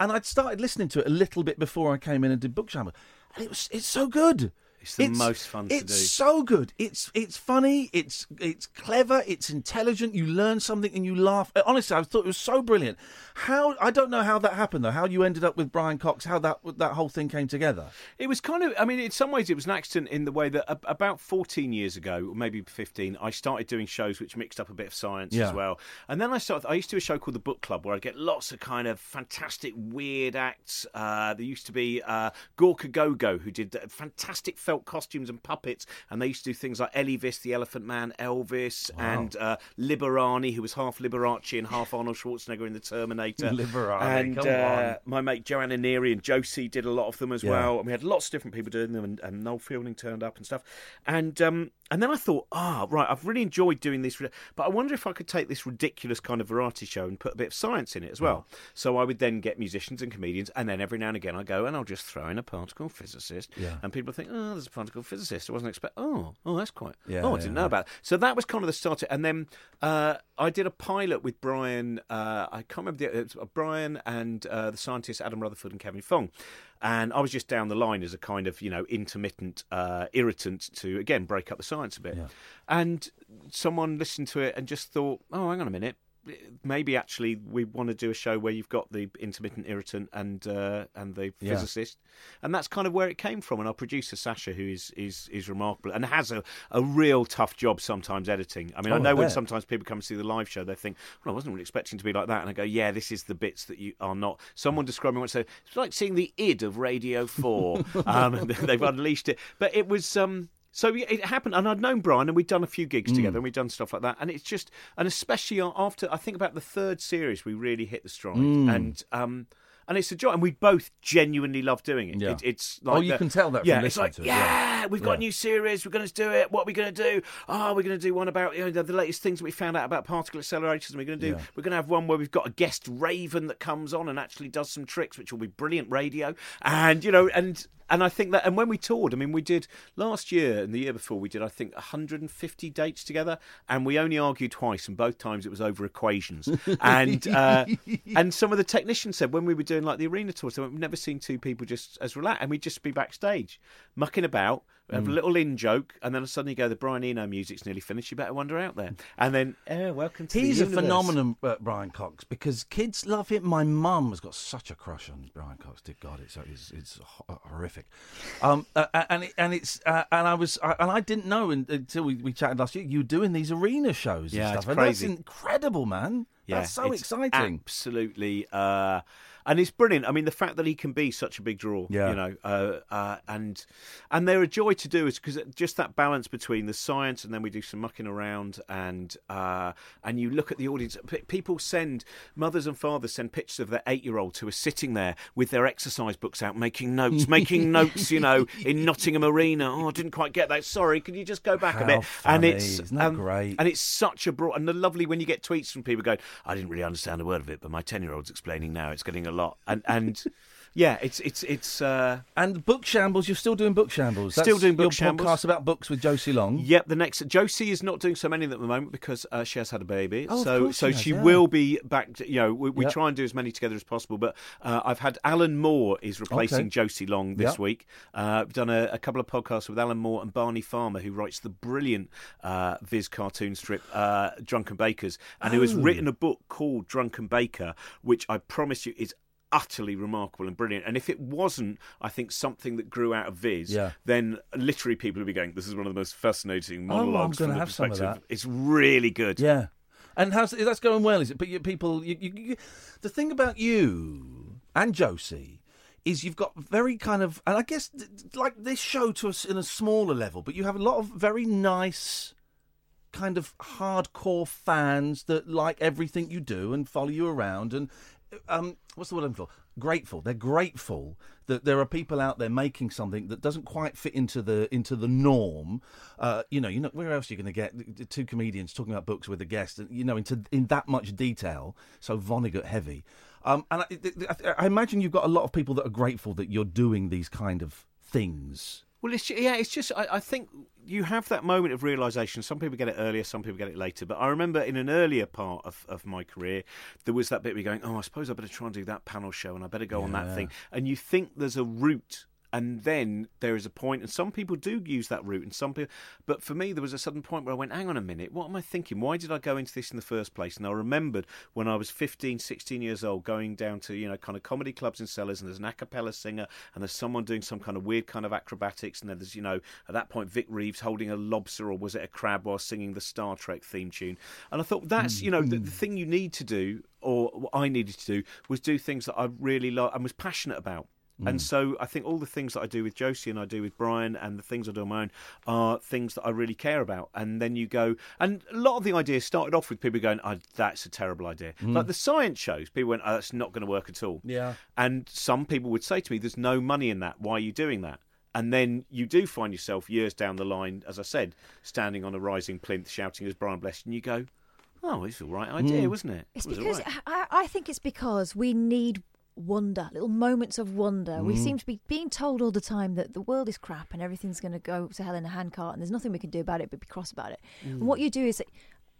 [SPEAKER 3] And I'd started listening to it a little bit before I came in and did Book Shambles, and it was it's so good.
[SPEAKER 5] It's the most fun to
[SPEAKER 3] it's so good. It's it's funny. It's it's clever. It's intelligent. You learn something and you laugh. Uh, Honestly, I thought it was so brilliant. How I don't know how that happened though. How you ended up with Brian Cox? How that that whole thing came together?
[SPEAKER 5] It was kind of, I mean, in some ways, it was an accident in the way that a- about 14 years ago, or maybe 15, I started doing shows which mixed up a bit of science
[SPEAKER 3] Yeah.
[SPEAKER 5] as well. And then I started, I used to do a show called The Book Club where I'd get lots of kind of fantastic, weird acts. Uh, there used to be uh, Gorka Gogo, who did fantastic felt costumes and puppets. And they used to do things like Elvis, the Elephant Man, Elvis, and uh, Liberani, who was half Liberace and half Arnold Schwarzenegger in The Terminator.
[SPEAKER 3] Liberani,
[SPEAKER 5] And
[SPEAKER 3] come
[SPEAKER 5] uh, my mate Joanna Neary and Josie did a lot of them as
[SPEAKER 3] Yeah.
[SPEAKER 5] well. And we had lots of different people doing them, and, and Noel Fielding turned up and stuff. And um, and then I thought, ah, right, I've really enjoyed doing this, but I wonder if I could take this ridiculous kind of variety show and put a bit of science in it as well. So I would then get musicians and comedians, and then every now and again I go and I'll just throw in a particle physicist,
[SPEAKER 3] Yeah.
[SPEAKER 5] and people think, oh, there's a particle physicist. I wasn't expect. Oh, oh, that's quite.
[SPEAKER 3] Yeah,
[SPEAKER 5] oh, I
[SPEAKER 3] yeah,
[SPEAKER 5] didn't know
[SPEAKER 3] yeah.
[SPEAKER 5] about. That. So that was kind of the start. of- And then uh, I did a pilot with Brian. Uh, I can't remember the it was Brian and uh, the scientists Adam Rutherford and Kevin Fong. And I was just down the line as a kind of you know intermittent uh, irritant to again break up the science a bit. And someone listened to it and just thought, oh, hang on a minute. Maybe actually we want to do a show where you've got the intermittent irritant and uh, and the
[SPEAKER 3] Yeah.
[SPEAKER 5] physicist, and that's kind of where it came from. And our producer Sasha, who is is is remarkable and has a, a real tough job sometimes editing. I mean,
[SPEAKER 3] Oh,
[SPEAKER 5] I
[SPEAKER 3] I
[SPEAKER 5] know when sometimes people come and see the live show, they think, "Well, I wasn't really expecting to be like that," and I go, "Yeah, this is the bits that you are not." Someone described me once it's like seeing the id of Radio Four. um, they've unleashed it, but it was. Um, so it happened, and I'd known Brian, and we'd done a few gigs
[SPEAKER 3] Mm.
[SPEAKER 5] together, and we'd done stuff like that. And it's just, and especially after I think about the third series, we really hit the stride,
[SPEAKER 3] Mm.
[SPEAKER 5] and um, and it's a joy, and we both genuinely love doing it.
[SPEAKER 3] Yeah.
[SPEAKER 5] It- it's
[SPEAKER 3] Oh, you
[SPEAKER 5] the-
[SPEAKER 3] can tell that from
[SPEAKER 5] Yeah, it's like
[SPEAKER 3] to it,
[SPEAKER 5] yeah,
[SPEAKER 3] yeah.
[SPEAKER 5] we've got
[SPEAKER 3] Yeah.
[SPEAKER 5] a new series, we're going to do it. What are we going to do? Oh, we're going to do one about you know the, the latest things that we found out about particle accelerators, and we're going to do. We're going to have one where we've got a guest Raven that comes on and actually does some tricks, which will be brilliant radio. And you know, and and I think that, and when we toured, I mean, we did last year and the year before, we did I think 150 dates together, and we only argued twice, and both times it was over equations. and uh, and some of the technicians said when we were doing like the arena tour, so we've never seen two people just as relaxed, and we'd just be backstage mucking about. Have a
[SPEAKER 3] Mm.
[SPEAKER 5] little in joke, and then suddenly you go, the Brian Eno music's nearly finished. You better wander out there, and then, oh, welcome to
[SPEAKER 3] He's a
[SPEAKER 5] universe.
[SPEAKER 3] phenomenon, uh, Brian Cox, because kids love him. My mum has got such a crush on Brian Cox. Dear God, it's it's, it's horrific. Um, uh, and it, and it's uh, and I was I, and I didn't know until we, we chatted last year. You were doing these arena shows and
[SPEAKER 5] Yeah,
[SPEAKER 3] stuff.
[SPEAKER 5] it's
[SPEAKER 3] and
[SPEAKER 5] crazy.
[SPEAKER 3] That's incredible, man.
[SPEAKER 5] Yeah,
[SPEAKER 3] that's so exciting.
[SPEAKER 5] Absolutely. Uh, and it's brilliant. I mean, the fact that he can be such a big draw,
[SPEAKER 3] Yeah.
[SPEAKER 5] you know, uh, uh, and and they're a joy to do is because just that balance between the science and then we do some mucking around and uh, and you look at the audience. People send mothers and fathers send pictures of their eight year olds who are sitting there with their exercise books out, making notes, making notes, you know, in Nottingham Arena. Oh, I didn't quite get that. Sorry, can you just go back
[SPEAKER 3] How
[SPEAKER 5] a bit?
[SPEAKER 3] funny.
[SPEAKER 5] And it's um,
[SPEAKER 3] great?
[SPEAKER 5] and it's such a broad and the lovely when you get tweets from people going, I didn't really understand a word of it, but my ten year old's explaining now. It's getting a lot, and and yeah, it's it's it's. Uh,
[SPEAKER 3] and book shambles. You're still doing book shambles.
[SPEAKER 5] Still doing Book
[SPEAKER 3] your
[SPEAKER 5] Shambles.
[SPEAKER 3] podcast about books with Josie Long.
[SPEAKER 5] Yep, the next Josie is not doing so many of them at the moment because uh, she has had a baby.
[SPEAKER 3] Oh,
[SPEAKER 5] so so
[SPEAKER 3] she has,
[SPEAKER 5] she
[SPEAKER 3] yeah.
[SPEAKER 5] will be back. To, you know, we, we
[SPEAKER 3] Yep.
[SPEAKER 5] try and do as many together as possible. But uh, I've had Alan Moore is replacing
[SPEAKER 3] Okay.
[SPEAKER 5] Josie Long this
[SPEAKER 3] Yep.
[SPEAKER 5] week. Uh, I've done a, a couple of podcasts with Alan Moore and Barney Farmer, who writes the brilliant uh, Viz cartoon strip uh, Drunken Bakers, and who has
[SPEAKER 3] Oh.
[SPEAKER 5] written a book called Drunken Baker, which I promise you is utterly remarkable and brilliant. And if it wasn't, I think something that grew out of Viz,
[SPEAKER 3] Yeah.
[SPEAKER 5] then literally people would be going, "This is one of the most fascinating
[SPEAKER 3] Oh, I'm gonna
[SPEAKER 5] from the
[SPEAKER 3] have some of
[SPEAKER 5] perspective."
[SPEAKER 3] that.
[SPEAKER 5] It's really good.
[SPEAKER 3] Yeah. And how's that's going well? Is it? But you, people, you, you, the thing about you and Josie is you've got very kind of, and I guess like this show to us in a smaller level, but you have a lot of very nice, kind of hardcore fans that like everything you do and follow you around and um, what's the word I'm for? Grateful. They're grateful that there are people out there making something that doesn't quite fit into the into the norm. Uh, you know, you know, where else are you going to get two comedians talking about books with a guest? You know, into in that much detail, so Vonnegut heavy. Um, and I, I, I imagine you've got a lot of people that are grateful that you're doing these kind of things.
[SPEAKER 5] Well, it's yeah, it's just I, I think you have that moment of realization. Some people get it earlier, some people get it later. But I remember in an earlier part of, of my career, there was that bit where you're going, "Oh, I suppose I better try and do that panel show, and I better go on that thing." And you think there's a route. And then there is a point, and some people do use that route, and some people. But for me, there was a sudden point where I went, "Hang on a minute, what am I thinking? Why did I go into this in the first place?" And I remembered when I was 15, 16 years old, going down to you know kind of comedy clubs in cellars, and there's an a cappella singer, and there's someone doing some kind of weird kind of acrobatics, and then there's you know at that point Vic Reeves holding a lobster or was it a crab while singing the Star Trek theme tune, and I thought that's you know the, the thing you need to do, or what I needed to do was do things that I really like and was passionate about. And mm. so I think all the things that I do with Josie and I do with Brian and the things I do on my own are things that I really care about. And then you go, and a lot of the ideas started off with people going, oh, "That's a terrible idea." Mm. Like the science shows, people went, "Oh, that's not going to work at all."
[SPEAKER 3] Yeah.
[SPEAKER 5] And some people would say to me, "There's no money in that. Why are you doing that?" And then you do find yourself years down the line, as I said, standing on a rising plinth, shouting as Brian Blessed, and you go, "Oh, it's the right idea, mm. wasn't it?"
[SPEAKER 4] It's
[SPEAKER 5] It was
[SPEAKER 4] because
[SPEAKER 5] right."
[SPEAKER 4] I, I think it's because we need wonder, little moments of wonder. We
[SPEAKER 5] Mm.
[SPEAKER 4] seem to be being told all the time that the world is crap and everything's going to go to hell in a handcart and there's nothing we can do about it but be cross about it. And
[SPEAKER 5] Mm.
[SPEAKER 4] what you do is,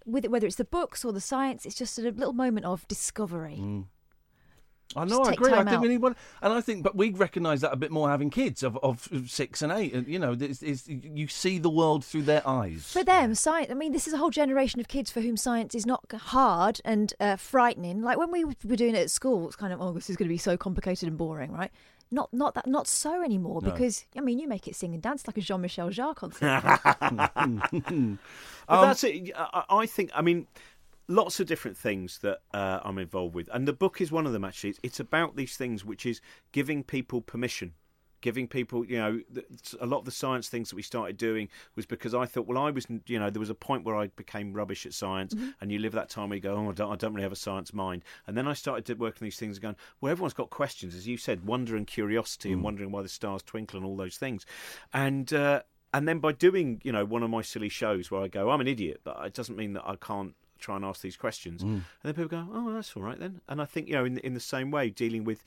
[SPEAKER 4] with it, whether it's the books or the science, it's just a little moment of discovery.
[SPEAKER 5] Mm.
[SPEAKER 3] I know, I agree. I
[SPEAKER 4] time
[SPEAKER 3] think we
[SPEAKER 4] out.
[SPEAKER 3] need one, and I think, but we recognise that a bit more having kids of, of six and eight. And, you know, it's, it's, you see the world through their eyes.
[SPEAKER 4] For them, science. I mean, this is a whole generation of kids for whom science is not hard and uh, frightening. Like when we were doing it at school, it's kind of, oh, this is going to be so complicated and boring, right? Not, not that, not so anymore.
[SPEAKER 3] No.
[SPEAKER 4] Because I mean, you make it sing and dance like a Jean-Michel Jarre concert.
[SPEAKER 5] But
[SPEAKER 3] Um,
[SPEAKER 5] that's it. I, I think. I mean, lots of different things that uh, I'm involved with, and the book is one of them. Actually, it's, it's about these things, which is giving people permission. Giving people, you know, a lot of the science things that we started doing was because I thought, well, I was, you know, there was a point where I became rubbish at science, and you live that time where you go, oh, I don't, I don't really have a science mind. And then I started to work on these things, going, well, everyone's got questions, as you said, wonder and curiosity, and wondering why the stars twinkle and all those things. And uh, and then by doing, you know, one of my silly shows where I go, I'm an idiot, but it doesn't mean that I can't try and ask these questions. Mm. And then people go, oh, that's all right then. And I think, you know, in in the same way, dealing with,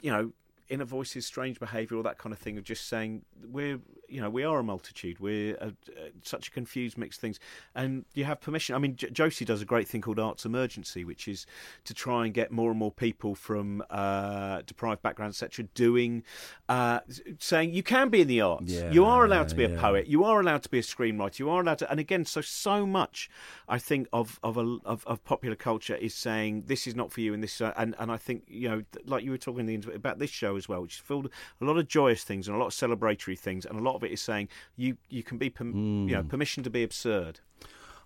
[SPEAKER 5] you know, inner voices, strange behaviour, all that kind of thing of just saying we're, you know, we are a multitude. We're a, a, such a confused mix of things, and you have permission. I mean, J- Josie does a great thing called Arts Emergency, which is to try and get more and more people from uh, deprived backgrounds, etc., doing, uh, saying you can be in the arts.
[SPEAKER 3] Yeah,
[SPEAKER 5] you are allowed to be a poet. You are allowed to be a screenwriter. You are allowed to, and again, so so much, I think of of a, of, of popular culture is saying this is not for you, and this, uh, and and I think you know, like you were talking in the about this show as well, which is filled a lot of joyous things and a lot of celebratory things, and a lot of it is saying you you can be, perm- you know, permission to be absurd.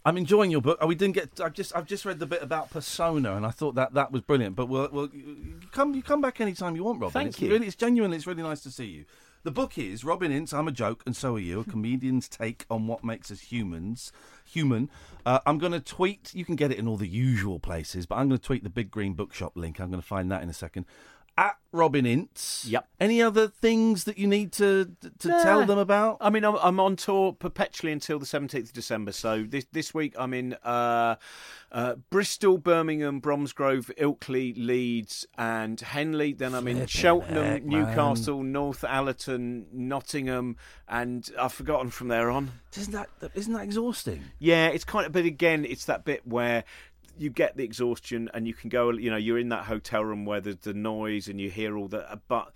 [SPEAKER 3] I'm enjoying your book. Oh, we didn't get. I've just I've just read the bit about persona, and I thought that that was brilliant. But we'll, we'll you come you come back anytime you want, Robin.
[SPEAKER 5] Thank
[SPEAKER 3] it's
[SPEAKER 5] you.
[SPEAKER 3] Really, it's genuine. It's really nice to see you. The book is Robin Ince. I'm a joke, and so are you. A comedian's take on what makes us humans. Human. Uh, I'm going to tweet. You can get it in all the usual places, but I'm going to tweet the Big Green Bookshop link. I'm going to find that in a second. At Robin Ince.
[SPEAKER 5] Yep.
[SPEAKER 3] Any other things that you need to to tell them about?
[SPEAKER 5] I mean, I'm, I'm on tour perpetually until the 17th of December. So this this week I'm in uh, uh, Bristol, Birmingham, Bromsgrove, Ilkley, Leeds, and Henley. Then I'm in
[SPEAKER 3] Flippin'
[SPEAKER 5] Cheltenham,
[SPEAKER 3] heck.
[SPEAKER 5] Newcastle, Northallerton, Nottingham, and I've forgotten from there on.
[SPEAKER 3] Isn't that isn't that exhausting?
[SPEAKER 5] Yeah, it's kind of, but again, it's that bit where you get the exhaustion and you can go, you know, you're in that hotel room where there's the noise and you hear all the, but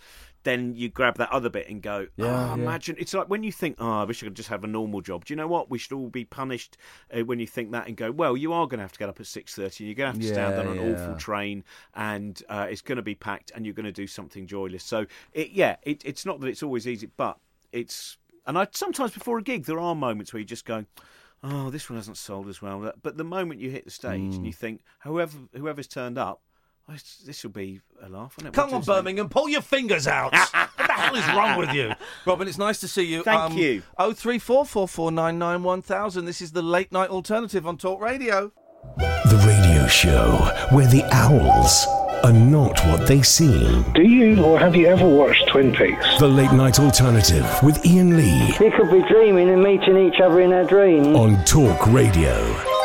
[SPEAKER 5] then you grab that other bit and go,
[SPEAKER 3] Yeah,
[SPEAKER 5] oh,
[SPEAKER 3] yeah.
[SPEAKER 5] imagine. It's like when you think, oh, I wish I could just have a normal job. Do you know what? We should all be punished uh, when you think that and go, well, you are going to have to get up at 6.30 and you're going to have to stand on an
[SPEAKER 3] yeah.
[SPEAKER 5] awful train and uh, it's going to be packed and you're going to do something joyless. So, it, yeah, it, it's not that it's always easy, but it's... And I sometimes before a gig, there are moments where you just go, oh, this one hasn't sold as well. But the moment you hit the stage
[SPEAKER 3] Mm.
[SPEAKER 5] and you think, whoever whoever's turned up, oh, this will be a laugh, won't it?
[SPEAKER 3] Come
[SPEAKER 5] What
[SPEAKER 3] on,
[SPEAKER 5] is it?
[SPEAKER 3] Birmingham, pull your fingers out. what the hell is wrong with you? Robin, it's nice to see you.
[SPEAKER 5] Thank you.
[SPEAKER 3] Oh three four four four nine nine one thousand. This is the late night alternative on Talk Radio.
[SPEAKER 2] The radio show where the owls are not what they seem.
[SPEAKER 10] Do you or have you ever watched Twin Peaks?
[SPEAKER 2] The late night alternative with Iain Lee
[SPEAKER 11] We could be dreaming and meeting each other in our dreams.
[SPEAKER 2] on Talk Radio.